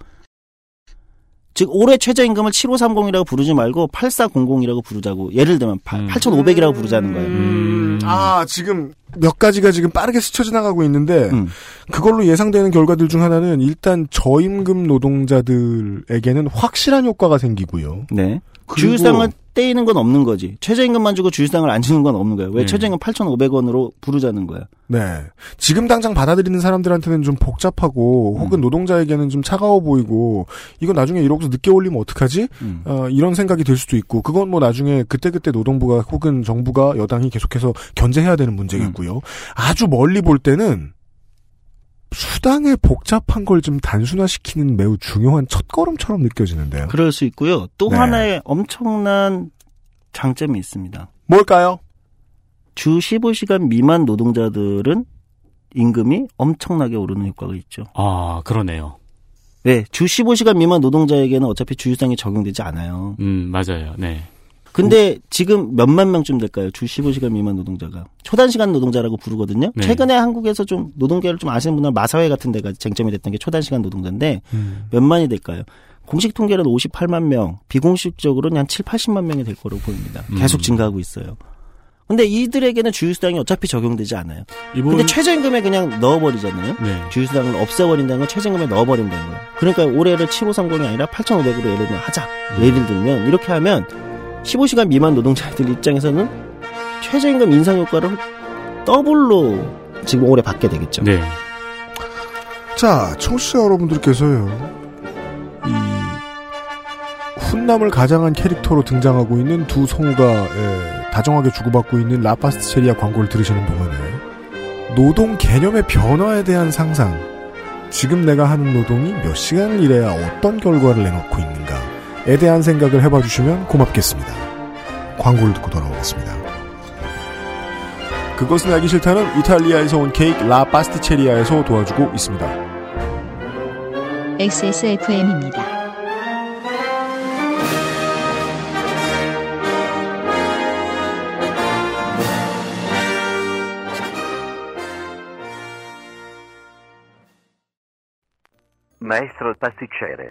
즉 올해 최저임금을 7530이라고 부르지 말고 8400이라고 부르자고 예를 들면 음. 8500이라고 부르자는 거예요. 음. 아 지금 몇 가지가 지금 빠르게 스쳐 지나가고 있는데 음. 그걸로 예상되는 결과들 중 하나는 일단 저임금 노동자들에게는 확실한 효과가 생기고요. 네. 주휴수당을 떼이는 건 없는 거지. 최저임금만 주고 주휴수당을 안 주는 건 없는 거예요. 왜 네. 최저임금 8,500원으로 부르자는 거야. 네. 지금 당장 받아들이는 사람들한테는 좀 복잡하고 음. 혹은 노동자에게는 좀 차가워 보이고 이거 나중에 이러고서 늦게 올리면 어떡하지? 음. 어, 이런 생각이 들 수도 있고 그건 뭐 나중에 그때그때 노동부가 혹은 정부가 여당이 계속해서 견제해야 되는 문제겠고요. 음. 아주 멀리 볼 때는 수당의 복잡한 걸 좀 단순화시키는 매우 중요한 첫걸음처럼 느껴지는데요. 그럴 수 있고요. 또 네. 하나의 엄청난 장점이 있습니다. 뭘까요? 주 15시간 미만 노동자들은 임금이 엄청나게 오르는 효과가 있죠. 아, 그러네요. 네, 주 15시간 미만 노동자에게는 어차피 주휴수당이 적용되지 않아요. 음, 맞아요. 네. 근데 지금 몇만 명쯤 될까요? 주 15시간 미만 노동자가. 초단시간 노동자라고 부르거든요. 네. 최근에 한국에서 좀 노동계를 좀 아시는 분은 마사회 같은 데가 쟁점이 됐던 게 초단시간 노동자인데 몇만이 될까요? 공식 통계로는 58만 명, 비공식적으로는 한 7, 80만 명이 될 거로 보입니다. 계속 음. 증가하고 있어요. 근데 이들에게는 주휴수당이 어차피 적용되지 않아요. 이분 근데 최저임금에 그냥 넣어버리잖아요. 네. 주휴수당을 없애버린다는 건 최저임금에 넣어버린다는 거예요. 그러니까 올해를 7530이 아니라 8,500으로 예를 들면 하자. 예를 들면 이렇게 하면 15시간 미만 노동자들 입장에서는 최저임금 인상 효과를 더블로 지금 올해 받게 되겠죠. 네. 자, 청취자 여러분들께서요. 이 훈남을 가장한 캐릭터로 등장하고 있는 두 성우가 에, 다정하게 주고받고 있는 라파스티체리아 광고를 들으시는 동안에 노동 개념의 변화에 대한 상상, 지금 내가 하는 노동이 몇 시간을 일해야 어떤 결과를 내놓고 있는가 에 대한 생각을 해봐 주시면 고맙겠습니다. 광고를 듣고 돌아오겠습니다. 그것은 알기 싫다는 이탈리아에서 온 케이크 라 파스티체리아에서 도와주고 있습니다. XSFM입니다. Maestro pasticcere.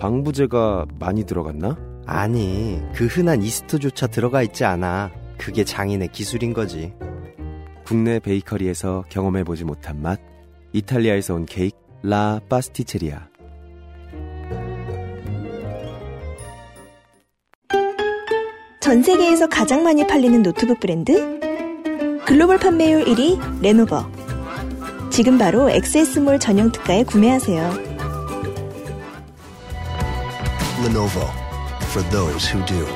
방부제가 많이 들어갔나? 아니, 그 흔한 이스트조차 들어가 있지 않아. 그게 장인의 기술인 거지. 국내 베이커리에서 경험해보지 못한 맛 이탈리아에서 온 케이크 라 파스티체리아 전 세계에서 가장 많이 팔리는 노트북 브랜드? 글로벌 판매율 1위 레노버. 지금 바로 엑세스몰 전용 특가에 구매하세요. Lenovo for those who do.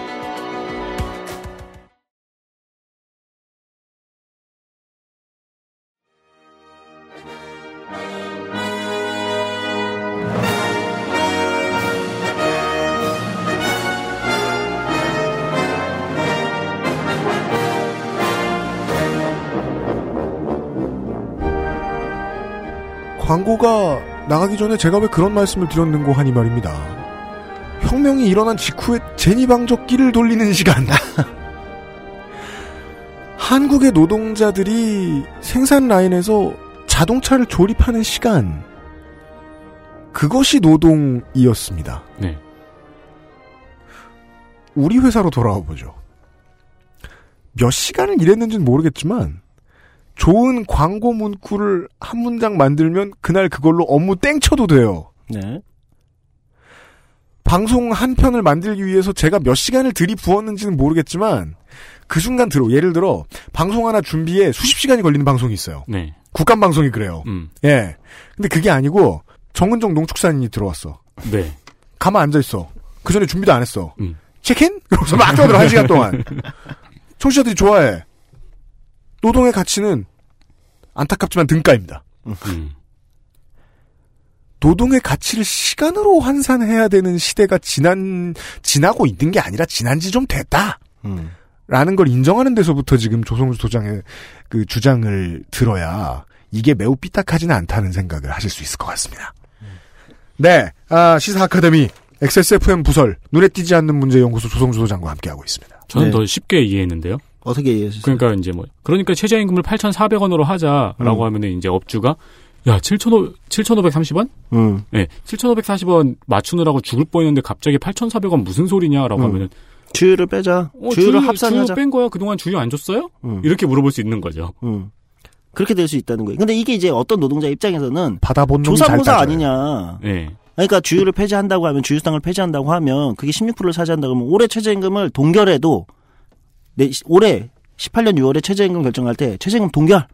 광고가 나가기 전에 제가 왜 그런 말씀을 드렸는고 하니 말입니다. 혁명이 일어난 직후에 제니방적기를 돌리는 시간. 한국의 노동자들이 생산 라인에서 자동차를 조립하는 시간. 그것이 노동이었습니다. 네. 우리 회사로 돌아와 보죠. 몇 시간을 일했는지는 모르겠지만 좋은 광고 문구를 한 문장 만들면 그날 그걸로 업무 땡쳐도 돼요. 네. 방송 한 편을 만들기 위해서 제가 몇 시간을 들이부었는지는 모르겠지만 그 순간 들어 예를 들어 방송 하나 준비에 수십 시간이 걸리는 방송이 있어요. 네. 국감 방송이 그래요. 음. 예. 근데 그게 아니고 정은정 농축산인이 들어왔어. 네. 가만 앉아 있어. 그 전에 준비도 안 했어. 음. 체킨? 그러면서 막 떠들어 한 시간 동안. 청취자들이 좋아해. 노동의 가치는 안타깝지만 등가입니다. 음. 노동의 가치를 시간으로 환산해야 되는 시대가 지난 지나고 있는 게 아니라 지난 지 좀 됐다. 음. 라는 걸 인정하는 데서부터 지금 조성주 소장의 그 주장을 들어야 이게 매우 삐딱하지는 않다는 생각을 하실 수 있을 것 같습니다. 네, 아, 시사 아카데미 XSFM 부설 눈에 띄지 않는 문제 연구소 조성주 소장과 함께하고 있습니다. 저는 네. 더 쉽게 이해했는데요. 어떻게 이해하셨어요? 그러니까 이제 뭐 그러니까 최저임금을 8,400원으로 하자라고 음. 하면은 이제 업주가 야 7,500 7,530원? 음. 네, 7,540원 맞추느라고 죽을 뻔했는데 갑자기 8,400원 무슨 소리냐라고 음. 하면은 주유를 빼자. 어, 주유를 주유- 합산하자. 주유 뺀 거야. 그동안 주유 안 줬어요? 음. 이렇게 물어볼 수 있는 거죠. 음. 그렇게 될 수 있다는 거예요. 근데 이게 이제 어떤 노동자 입장에서는 받아본 따져요. 아니냐. 네. 그러니까 주유를 폐지한다고 하면 주유수당을 폐지한다고 하면 그게 16%를 차지한다고 하면 올해 최저임금을 동결해도 내 올해 18년 6월에 최저임금 결정할 때 최저임금 동결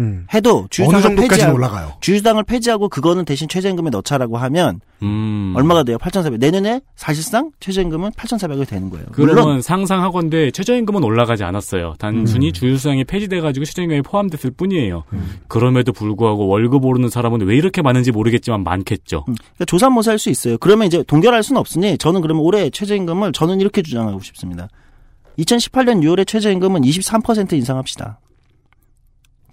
음. 해도 정도까지 폐지하고 올라가요? 주유수당을 폐지하고 그거는 대신 최저임금에 넣자라고 하면 음. 얼마가 돼요? 8,400. 내년에 사실상 최저임금은 8,400이 되는 거예요. 그러면 물론 상상하건대 최저임금은 올라가지 않았어요. 단순히 음. 주유수당이 폐지돼 가지고 최저임금이 포함됐을 뿐이에요. 그럼에도 불구하고 월급 오르는 사람은 왜 이렇게 많은지 모르겠지만 많겠죠. 음, 그러니까 조사모사 할 수 있어요. 그러면 이제 동결할 수는 없으니 저는 그러면 올해 최저임금을 저는 이렇게 주장하고 싶습니다. 2018년 6월에 최저임금은 23% 인상합시다.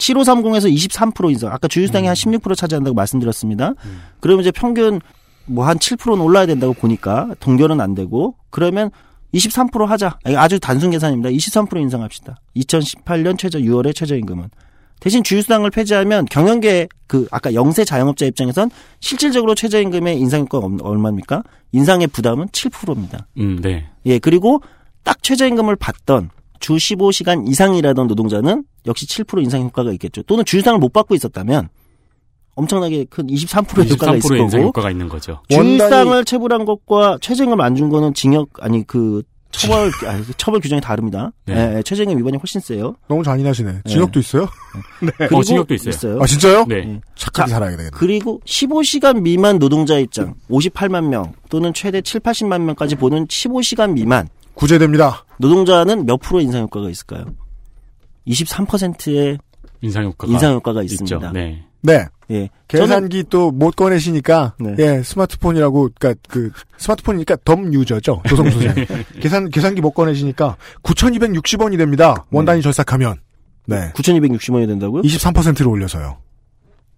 7530에서 23% 인상. 아까 주유수당이 한16% 차지한다고 말씀드렸습니다. 그러면 이제 평균 뭐 한 7%는 올라야 된다고 보니까 동결은 안 되고 그러면 23% 하자. 아주 단순 계산입니다. 23% 인상합시다. 2018년 최저 6월의 최저임금은. 대신 주유수당을 폐지하면 경영계 그 아까 영세 자영업자 입장에선 실질적으로 최저임금의 인상 효과가 없- 얼마입니까? 인상의 부담은 7%입니다. 음, 네. 예, 그리고 딱 최저임금을 받던 주 15시간 이상 일하던 노동자는 역시 7% 인상 효과가 있겠죠. 또는 주유수당을 못 받고 있었다면 엄청나게 큰 23%의 효과가 있을 23%의 인상 거고 효과가 있는 거죠. 주유수당을 체불한 것과 최저임금 안준 거는 징역 아니 그 처벌 아니, 그 처벌 규정이 다릅니다. 네. 예, 예, 최저임금 위반이 훨씬 세요. 너무 잔인하시네. 징역도 있어요? 그리고 어, 징역도 있어요. 아 진짜요? 네. 예. 착하게 자, 살아야 되겠네. 그리고 15시간 미만 노동자 입장 58만 명 또는 최대 7, 80만 명까지 보는 15시간 미만 구제됩니다. 노동자는 몇 프로 인상 효과가 있을까요? 23%의 인상 효과가 인상 효과가 있죠. 있습니다. 네. 네. 예. 계산기 또 못 꺼내시니까 네. 예 스마트폰이라고 그러니까 그 스마트폰이니까 덤 유저죠 조성 선생 계산 계산기 못 꺼내시니까 9,260원이 됩니다 원 단위 절삭하면 네 9,260원이 된다고요? 23%를 올려서요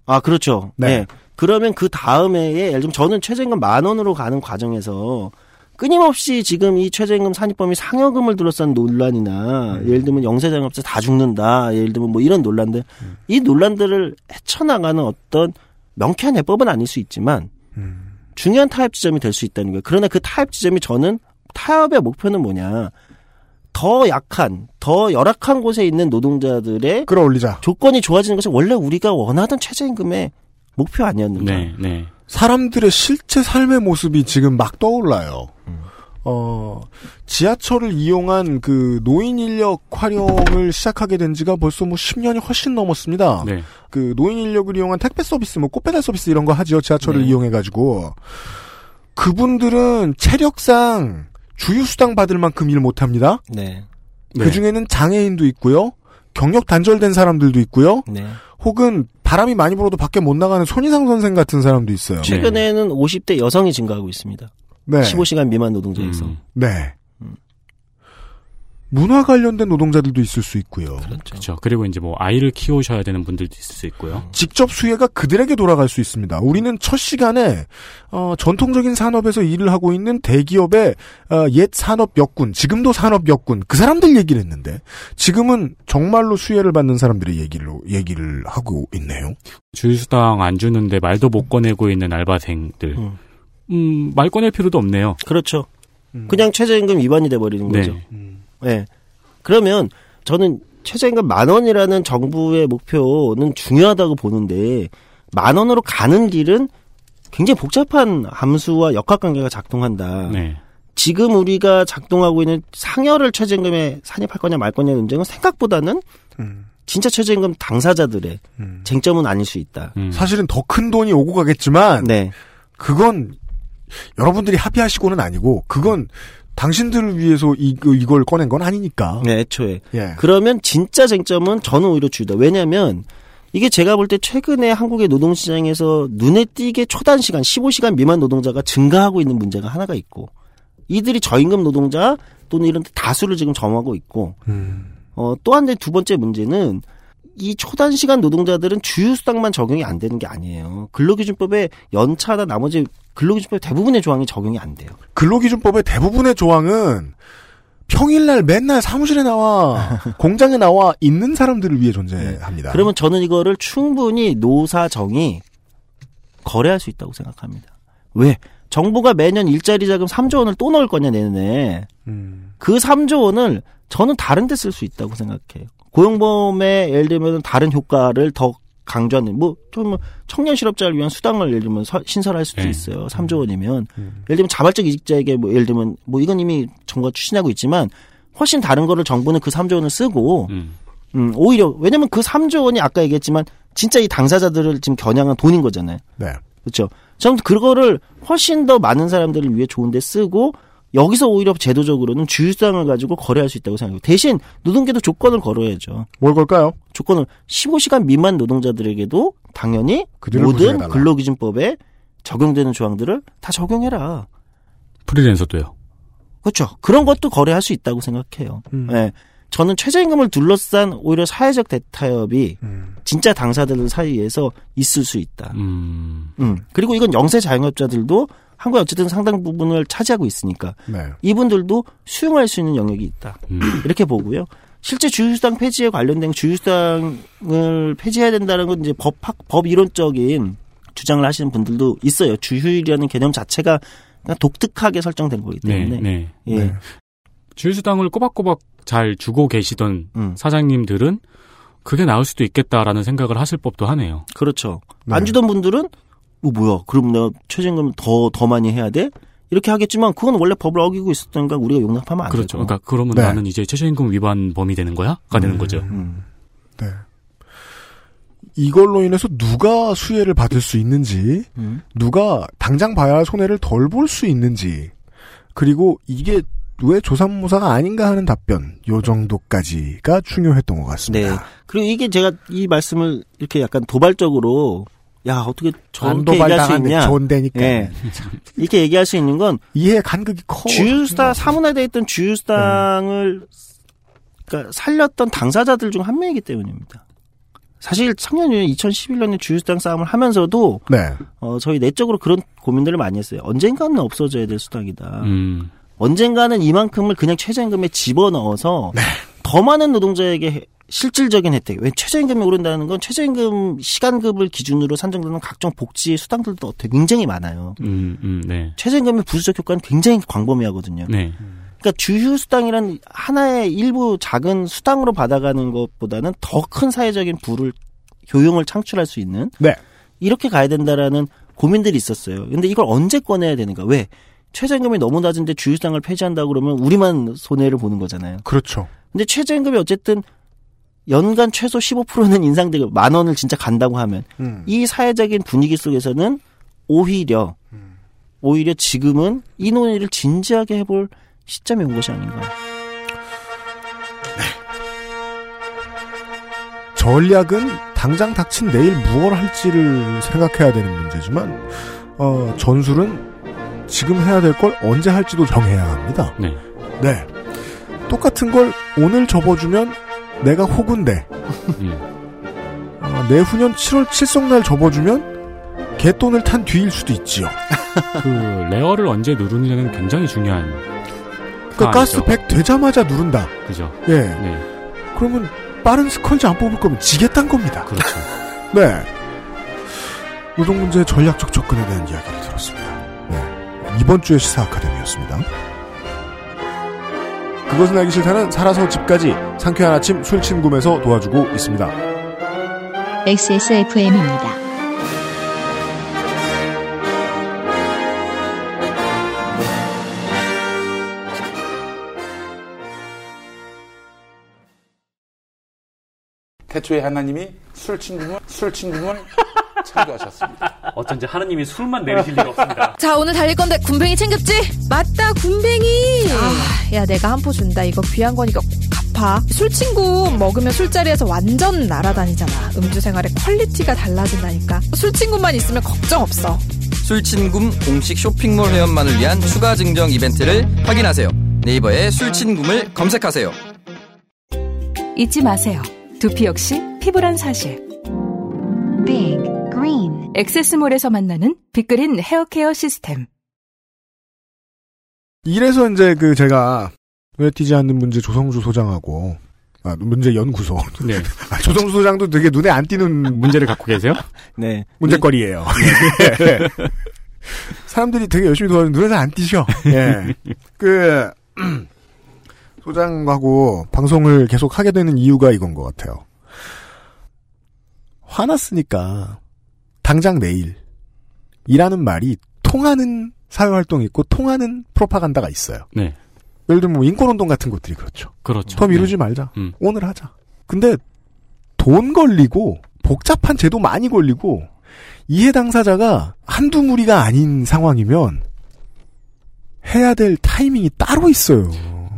아, 그렇죠. 네. 네. 그러면 그 다음 해에 예를 들면 저는 최저임금 만 원으로 가는 과정에서 끊임없이 지금 이 최저임금 산입범위 상여금을 둘러싼 논란이나 음. 예를 들면 영세장업자 다 죽는다 예를 들면 뭐 이런 논란들 음. 이 논란들을 헤쳐나가는 어떤 명쾌한 해법은 아닐 수 있지만 음. 중요한 타협 지점이 될 수 있다는 거예요. 그러나 그 타협 지점이 저는 타협의 목표는 뭐냐 더 약한 더 열악한 곳에 있는 노동자들의 끌어올리자 조건이 좋아지는 것이 원래 우리가 원하던 최저임금의 목표 아니었는가? 네, 네. 사람들의 실제 삶의 모습이 지금 막 떠올라요. 어, 지하철을 이용한 그 노인 인력 활용을 시작하게 된 지가 벌써 뭐 10년이 훨씬 넘었습니다. 네. 그 노인 인력을 이용한 택배 서비스, 뭐 꽃배달 서비스 이런 거 하죠. 지하철을 네. 이용해가지고. 그분들은 체력상 주유수당 받을 만큼 일 못합니다. 네. 네. 그 중에는 장애인도 있고요. 경력 단절된 사람들도 있고요. 네. 혹은 바람이 많이 불어도 밖에 못 나가는 손이상 선생 같은 사람도 있어요. 최근에는 50대 여성이 증가하고 있습니다. 네. 15시간 미만 노동자에서. 음, 네. 문화 관련된 노동자들도 있을 수 있고요. 그렇죠. 그리고 이제 뭐 아이를 키우셔야 되는 분들도 있을 수 있고요. 직접 수혜가 그들에게 돌아갈 수 있습니다. 우리는 첫 시간에 어, 전통적인 산업에서 일을 하고 있는 대기업의 어, 옛 산업 역군, 지금도 산업 역군 그 사람들 얘기를 했는데 지금은 정말로 수혜를 받는 사람들의 얘기로 얘기를 하고 있네요. 주유수당 안 주는데 말도 못 꺼내고 있는 알바생들. 음. 음, 말 꺼낼 필요도 없네요. 그렇죠. 그냥 최저임금 위반이 돼버리는 네. 거죠. 네. 그러면 저는 최저임금 만 원이라는 정부의 목표는 중요하다고 보는데 만 원으로 가는 길은 굉장히 복잡한 함수와 역학관계가 작동한다. 네. 지금 우리가 작동하고 있는 상여를 최저임금에 산입할 거냐 말 거냐 논쟁은 생각보다는 음. 진짜 최저임금 당사자들의 음. 쟁점은 아닐 수 있다. 음. 사실은 더 큰 돈이 오고 가겠지만 네. 그건 여러분들이 합의하시고는 아니고 그건 당신들을 위해서 이, 이걸 꺼낸 건 아니니까. 네, 애초에. 예. 그러면 진짜 쟁점은 저는 오히려 주다. 왜냐하면 이게 제가 볼 때 최근에 한국의 노동시장에서 눈에 띄게 초단 시간, 15시간 미만 노동자가 증가하고 있는 문제가 하나가 있고 이들이 저임금 노동자 또는 이런 데 다수를 지금 점하고 있고 음. 어, 또한두 번째 문제는 이 초단 시간 노동자들은 주휴수당만 적용이 안 되는 게 아니에요. 근로기준법에 연차나 나머지 근로기준법 대부분의 조항이 적용이 안 돼요. 근로기준법의 대부분의 조항은 평일날 맨날 사무실에 나와 공장에 나와 있는 사람들을 위해 존재합니다. 그러면 저는 이거를 충분히 노사정이 거래할 수 있다고 생각합니다. 왜? 정부가 매년 일자리 자금 3조 원을 또 넣을 거냐 내년에 음. 그 3조 원을 저는 다른 데 쓸 수 있다고 생각해요. 고용보험에 예를 들면 다른 효과를 더 강조하는 뭐좀 청년 실업자를 위한 수당을 예를 들면 서- 신설할 수도 네. 있어요. 3조 원이면 예를 들면 자발적 이직자에게 뭐 예를 들면 뭐 이건 이미 정부가 추진하고 있지만 훨씬 다른 거를 정부는 그 3조 원을 쓰고 음. 음, 오히려 왜냐면 그 3조 원이 아까 얘기했지만 진짜 이 당사자들을 지금 겨냥한 돈인 거잖아요. 네. 그렇죠. 저는 그거를 훨씬 더 많은 사람들을 위해 좋은데 쓰고 여기서 오히려 제도적으로는 주유수당을 가지고 거래할 수 있다고 생각해요. 대신 노동계도 조건을 걸어야죠. 뭘 걸까요? 조건을 15시간 미만 노동자들에게도 당연히 모든 보장해달라. 근로기준법에 적용되는 조항들을 다 적용해라. 프리랜서도요. 그렇죠. 그런 것도 거래할 수 있다고 생각해요. 음. 예. 저는 최저임금을 둘러싼 오히려 사회적 대타협이 음. 진짜 당사자들 사이에서 있을 수 있다. 음. 음. 그리고 이건 영세 자영업자들도 한국에 어쨌든 상당 부분을 차지하고 있으니까 네. 이분들도 수용할 수 있는 영역이 있다. 음. 이렇게 보고요. 실제 주휴수당 폐지에 관련된 주휴수당을 폐지해야 된다는 건 이제 법학 법 이론적인 주장을 하시는 분들도 있어요. 주휴일이라는 개념 자체가 그냥 독특하게 설정된 거기 네, 때문에. 네. 예. 네. 주휴수당을 꼬박꼬박 잘 주고 계시던 음. 사장님들은 그게 나을 수도 있겠다라는 생각을 하실 법도 하네요. 그렇죠. 네. 안 주던 분들은 어 뭐야? 그럼 내가 최저임금 더 더 많이 해야 돼? 이렇게 하겠지만 그건 원래 법을 어기고 있었던가 우리가 용납하면 안 그렇죠. 되고. 그러니까 그러면 네. 나는 이제 최저임금 위반 범이 되는 거야?가 되는 거죠. 음. 네. 이걸로 인해서 누가 수혜를 받을 수 있는지, 음. 누가 당장 봐야 할 손해를 덜 볼 수 있는지, 그리고 이게 왜 조삼모사가 아닌가 하는 답변, 요 정도까지가 중요했던 것 같습니다. 네. 그리고 이게 제가 이 말씀을 이렇게 약간 도발적으로 야 어떻게 안 저렇게 얘기할 수. 있냐? 존대니까. 예. 이렇게 얘기할 수 있는 건 이해 간극이 커. 주유수당 사문화돼 있던 주유수당을 그러니까 살렸던 당사자들 중 한 명이기 때문입니다. 사실 청년이 2011년에 주유수당 싸움을 하면서도 네. 어, 저희 내적으로 그런 고민들을 많이 했어요. 언젠가는 없어져야 될 수당이다. 음. 언젠가는 이만큼을 그냥 최저임금에 집어넣어서 네. 더 많은 노동자에게 해- 실질적인 혜택. 왜 최저임금이 오른다는 건 최저임금 시간급을 기준으로 산정되는 각종 복지 수당들도 어때- 굉장히 많아요. 음, 음, 네. 최저임금의 부수적 효과는 굉장히 광범위하거든요. 네. 그러니까 주휴 수당이란 하나의 일부 작은 수당으로 받아가는 것보다는 더 큰 사회적인 부를 효용을 창출할 수 있는 네. 이렇게 가야 된다라는 고민들이 있었어요. 근데 이걸 언제 꺼내야 되는가? 왜? 최저임금이 너무 낮은데 주휴 수당을 폐지한다 그러면 우리만 손해를 보는 거잖아요. 그렇죠. 근데 최저임금이 어쨌든 연간 최소 15%는 인상되고 만 원을 진짜 간다고 하면 음. 이 사회적인 분위기 속에서는 오히려 오히려 지금은 이 논의를 진지하게 해볼 시점이 온 것이 아닌가. 전략은 당장 닥친 내일 무엇을 할지를 생각해야 되는 문제지만 어, 전술은 지금 해야 될 걸 언제 할지도 정해야 합니다. 네. 네. 똑같은 걸 오늘 접어주면 내가 호구인데 음. 어, 내후년 7월 칠성날 접어주면 개돈을 탄 뒤일 수도 있지요. 그 레어를 언제 누르느냐는 굉장히 중요한 그 가스 100 되자마자 누른다. 그죠. 예. 네. 그러면 빠른 스컬지 안 뽑을 거면 지겠다는 겁니다. 그렇죠. 네. 노동 문제의 전략적 접근에 대한 이야기를 들었습니다. 네. 이번 주의 시사 아카데미였습니다. 그것은 알기 싫다는 살아서 집까지 상쾌한 아침 술친구에서 도와주고 있습니다. XSFM입니다. 태초에 하나님이 술친구문 술친구문 창조하셨습니다. 어쩐지 하나님이 술만 내리실 일 없습니다. 자 오늘 달릴 건데 군뱅이 챙겼지? 맞다 군뱅이 아, 야 내가 한 포 준다 이거 귀한 거니까 꼭 갚아 술 친구 먹으면 술자리에서 완전 날아다니잖아 음주 생활의 quality가 달라진다니까 술 친구만 있으면 걱정 없어 술친굼 공식 쇼핑몰 회원만을 위한 추가 증정 이벤트를 확인하세요. 네이버에 술친굼을 검색하세요. 잊지 마세요. 두피 역시 피부란 사실. 엑세스몰에서 만나는 빅그린 헤어케어 시스템. 이래서 이제 그 제가 왜 뛰지 않는 문제 조성주 소장하고 아 문제 연구소 네. 아, 조성주 소장도 되게 눈에 안 띄는 문제를 갖고 계세요? 네. 문제거리예요. 네. 사람들이 되게 열심히 도와주는 눈에 잘안 띄셔. 예. 그 소장하고 방송을 계속 하게 되는 이유가 이건 것 같아요. 화났으니까 당장 내일 이라는 말이 통하는 사회활동이 있고 통하는 프로파간다가 있어요. 네. 예를 들면 뭐 인권운동 같은 것들이 그렇죠. 그렇죠. 더 미루지 네. 말자. 음. 오늘 하자. 근데 돈 걸리고 복잡한 제도 많이 걸리고 이해 당사자가 한두 무리가 아닌 상황이면 해야 될 타이밍이 따로 있어요.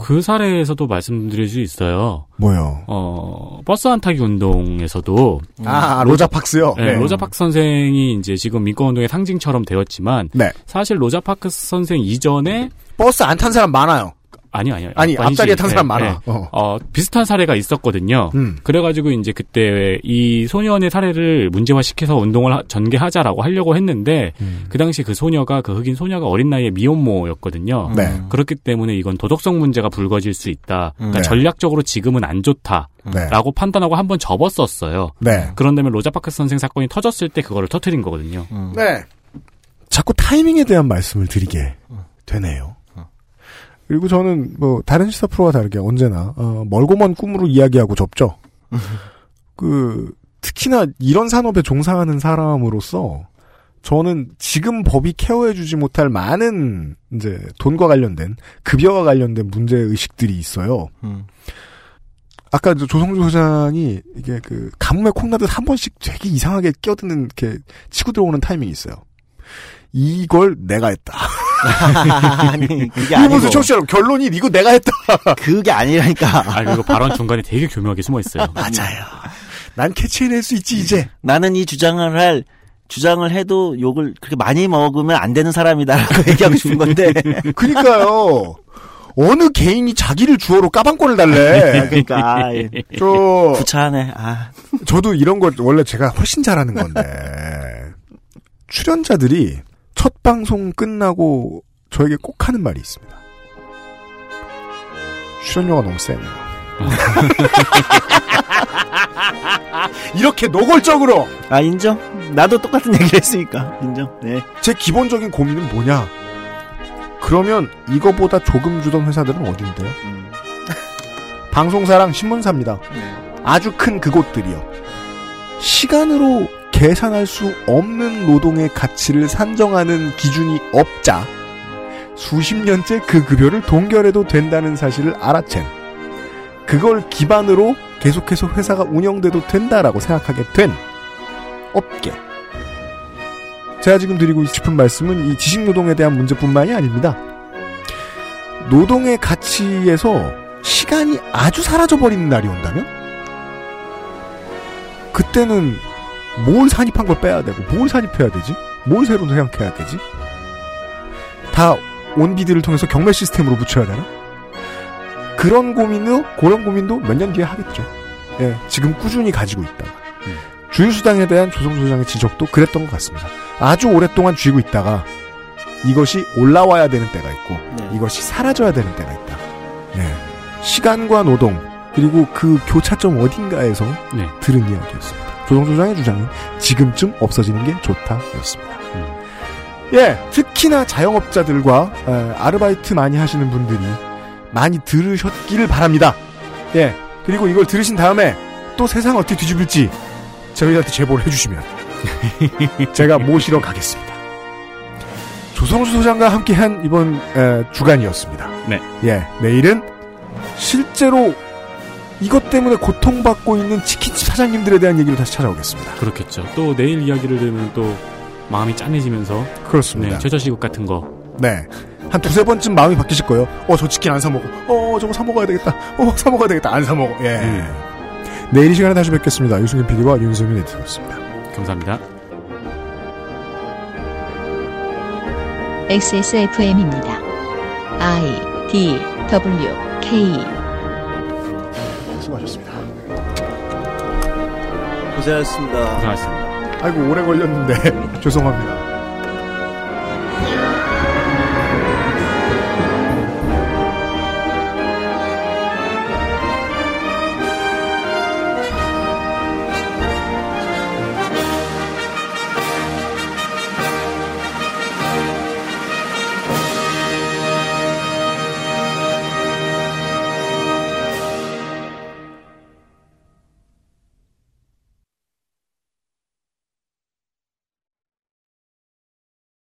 그 사례에서도 말씀드릴 수 있어요. 뭐요? 어, 버스 안 타기 운동에서도. 아, 로자 파크스요? 네, 네. 로자 파크 선생이 이제 지금 민권운동의 상징처럼 되었지만. 네. 사실 로자 파크 선생 이전에. 버스 안 탄 사람 많아요. 아니, 아니, 아니, 아니지. 앞자리에 탄 사람 네, 많아. 네. 어. 어, 비슷한 사례가 있었거든요. 음. 그래가지고 이제 그때 이 소년의 사례를 문제화시켜서 운동을 하- 전개하자라고 하려고 했는데 음. 그 당시 그 소녀가 그 흑인 소녀가 어린 나이에 미혼모였거든요. 네. 그렇기 때문에 이건 도덕성 문제가 불거질 수 있다. 그러니까 네. 전략적으로 지금은 안 좋다. 네. 라고 판단하고 한 번 접었었어요. 네. 그런 다음에 로자파크 선생 사건이 터졌을 때 그거를 터트린 거거든요. 네. 자꾸 타이밍에 대한 말씀을 드리게 되네요. 그리고 저는 뭐 다른 시사 프로와 다르게 언제나 어, 멀고 먼 꿈으로 이야기하고 접죠. 그 특히나 이런 산업에 종사하는 사람으로서 저는 지금 법이 케어해주지 못할 많은 이제 돈과 관련된 급여와 관련된 문제 의식들이 있어요. 아까 저 조성주 소장이 이게 그 가뭄에 콩나듯 한 번씩 되게 이상하게 끼어드는 이렇게 치고 들어오는 타이밍이 있어요. 이걸 내가 했다. 아니, 그게 아니고. 무슨 청취자 결론이 이거 내가 했다. 그게 아니라니까. 아, 그리고 발언 중간에 되게 교묘하게 숨어 있어요. 맞아요. 난 캐치해낼 수 있지 이제. 나는 이 주장을 할 주장을 해도 욕을 그렇게 많이 먹으면 안 되는 사람이다라고 얘기하고 싶은 건데. 그러니까요. 어느 개인이 자기를 주어로 까방권을 달래. 그러니까 아이, 저 구차하네. 아. 저도 이런 거 원래 제가 훨씬 잘하는 건데 출연자들이 첫 방송 끝나고 저에게 꼭 하는 말이 있습니다. 출연료가 너무 세네요. 이렇게 노골적으로 아 인정. 나도 똑같은 얘기를 했으니까 인정. 네. 제 기본적인 고민은 뭐냐? 그러면 이거보다 조금 주던 회사들은 어딘데요? 방송사랑 신문사입니다. 아주 큰 그곳들이요. 시간으로 계산할 수 없는 노동의 가치를 산정하는 기준이 없자 수십 년째 그 급여를 동결해도 된다는 사실을 알아챈 그걸 기반으로 계속해서 회사가 운영돼도 된다라고 생각하게 된 업계 제가 지금 드리고 싶은 말씀은 이 지식노동에 대한 문제뿐만이 아닙니다. 노동의 가치에서 시간이 아주 사라져버리는 날이 온다면? 그때는 뭘 산입한 걸 빼야 되고, 뭘 산입해야 되지? 뭘 새로 생각해야 되지? 다 온비드를 통해서 경매 시스템으로 붙여야 되나? 그런 고민도, 그런 고민도 몇 년 뒤에 하겠죠. 예, 지금 꾸준히 가지고 있다가. 주휴수당에 대한 조성수 소장의 지적도 그랬던 것 같습니다. 아주 오랫동안 쥐고 있다가 이것이 올라와야 되는 때가 있고 이것이 사라져야 되는 때가 있다. 네. 시간과 노동 그리고 그 교차점 어딘가에서 네. 들은 이야기였습니다. 조성수 소장의 주장은 지금쯤 없어지는 게 좋다였습니다. 예, 특히나 자영업자들과 에, 아르바이트 많이 하시는 분들이 많이 들으셨기를 바랍니다. 예, 그리고 이걸 들으신 다음에 또 세상 어떻게 뒤집을지 저희한테 제보를 해주시면 제가 모시러 가겠습니다. 조성수 소장과 함께한 이번 에, 주간이었습니다. 네. 예, 내일은 실제로 이것 때문에 고통받고 있는 치킨집 사장님들에 대한 얘기를 다시 찾아오겠습니다. 그렇겠죠. 또 내일 이야기를 들으면 또 마음이 짠해지면서 그렇습니다. 네, 최저시급 같은 거. 네. 한 두세 번쯤 마음이 바뀌실 거예요. 어, 저 치킨 안 사 먹어. 어, 저거 사 먹어야 되겠다. 어, 사 먹어야 되겠다. 안 사 먹어. 예. 내일 이 시간에 다시 뵙겠습니다. 유승균 PD와 윤세민 에디터였습니다. 감사합니다. XSFM입니다. I D W K 수고하셨습니다. 고생하셨습니다. 고생하셨습니다. 아이고, 오래 걸렸는데, 죄송합니다.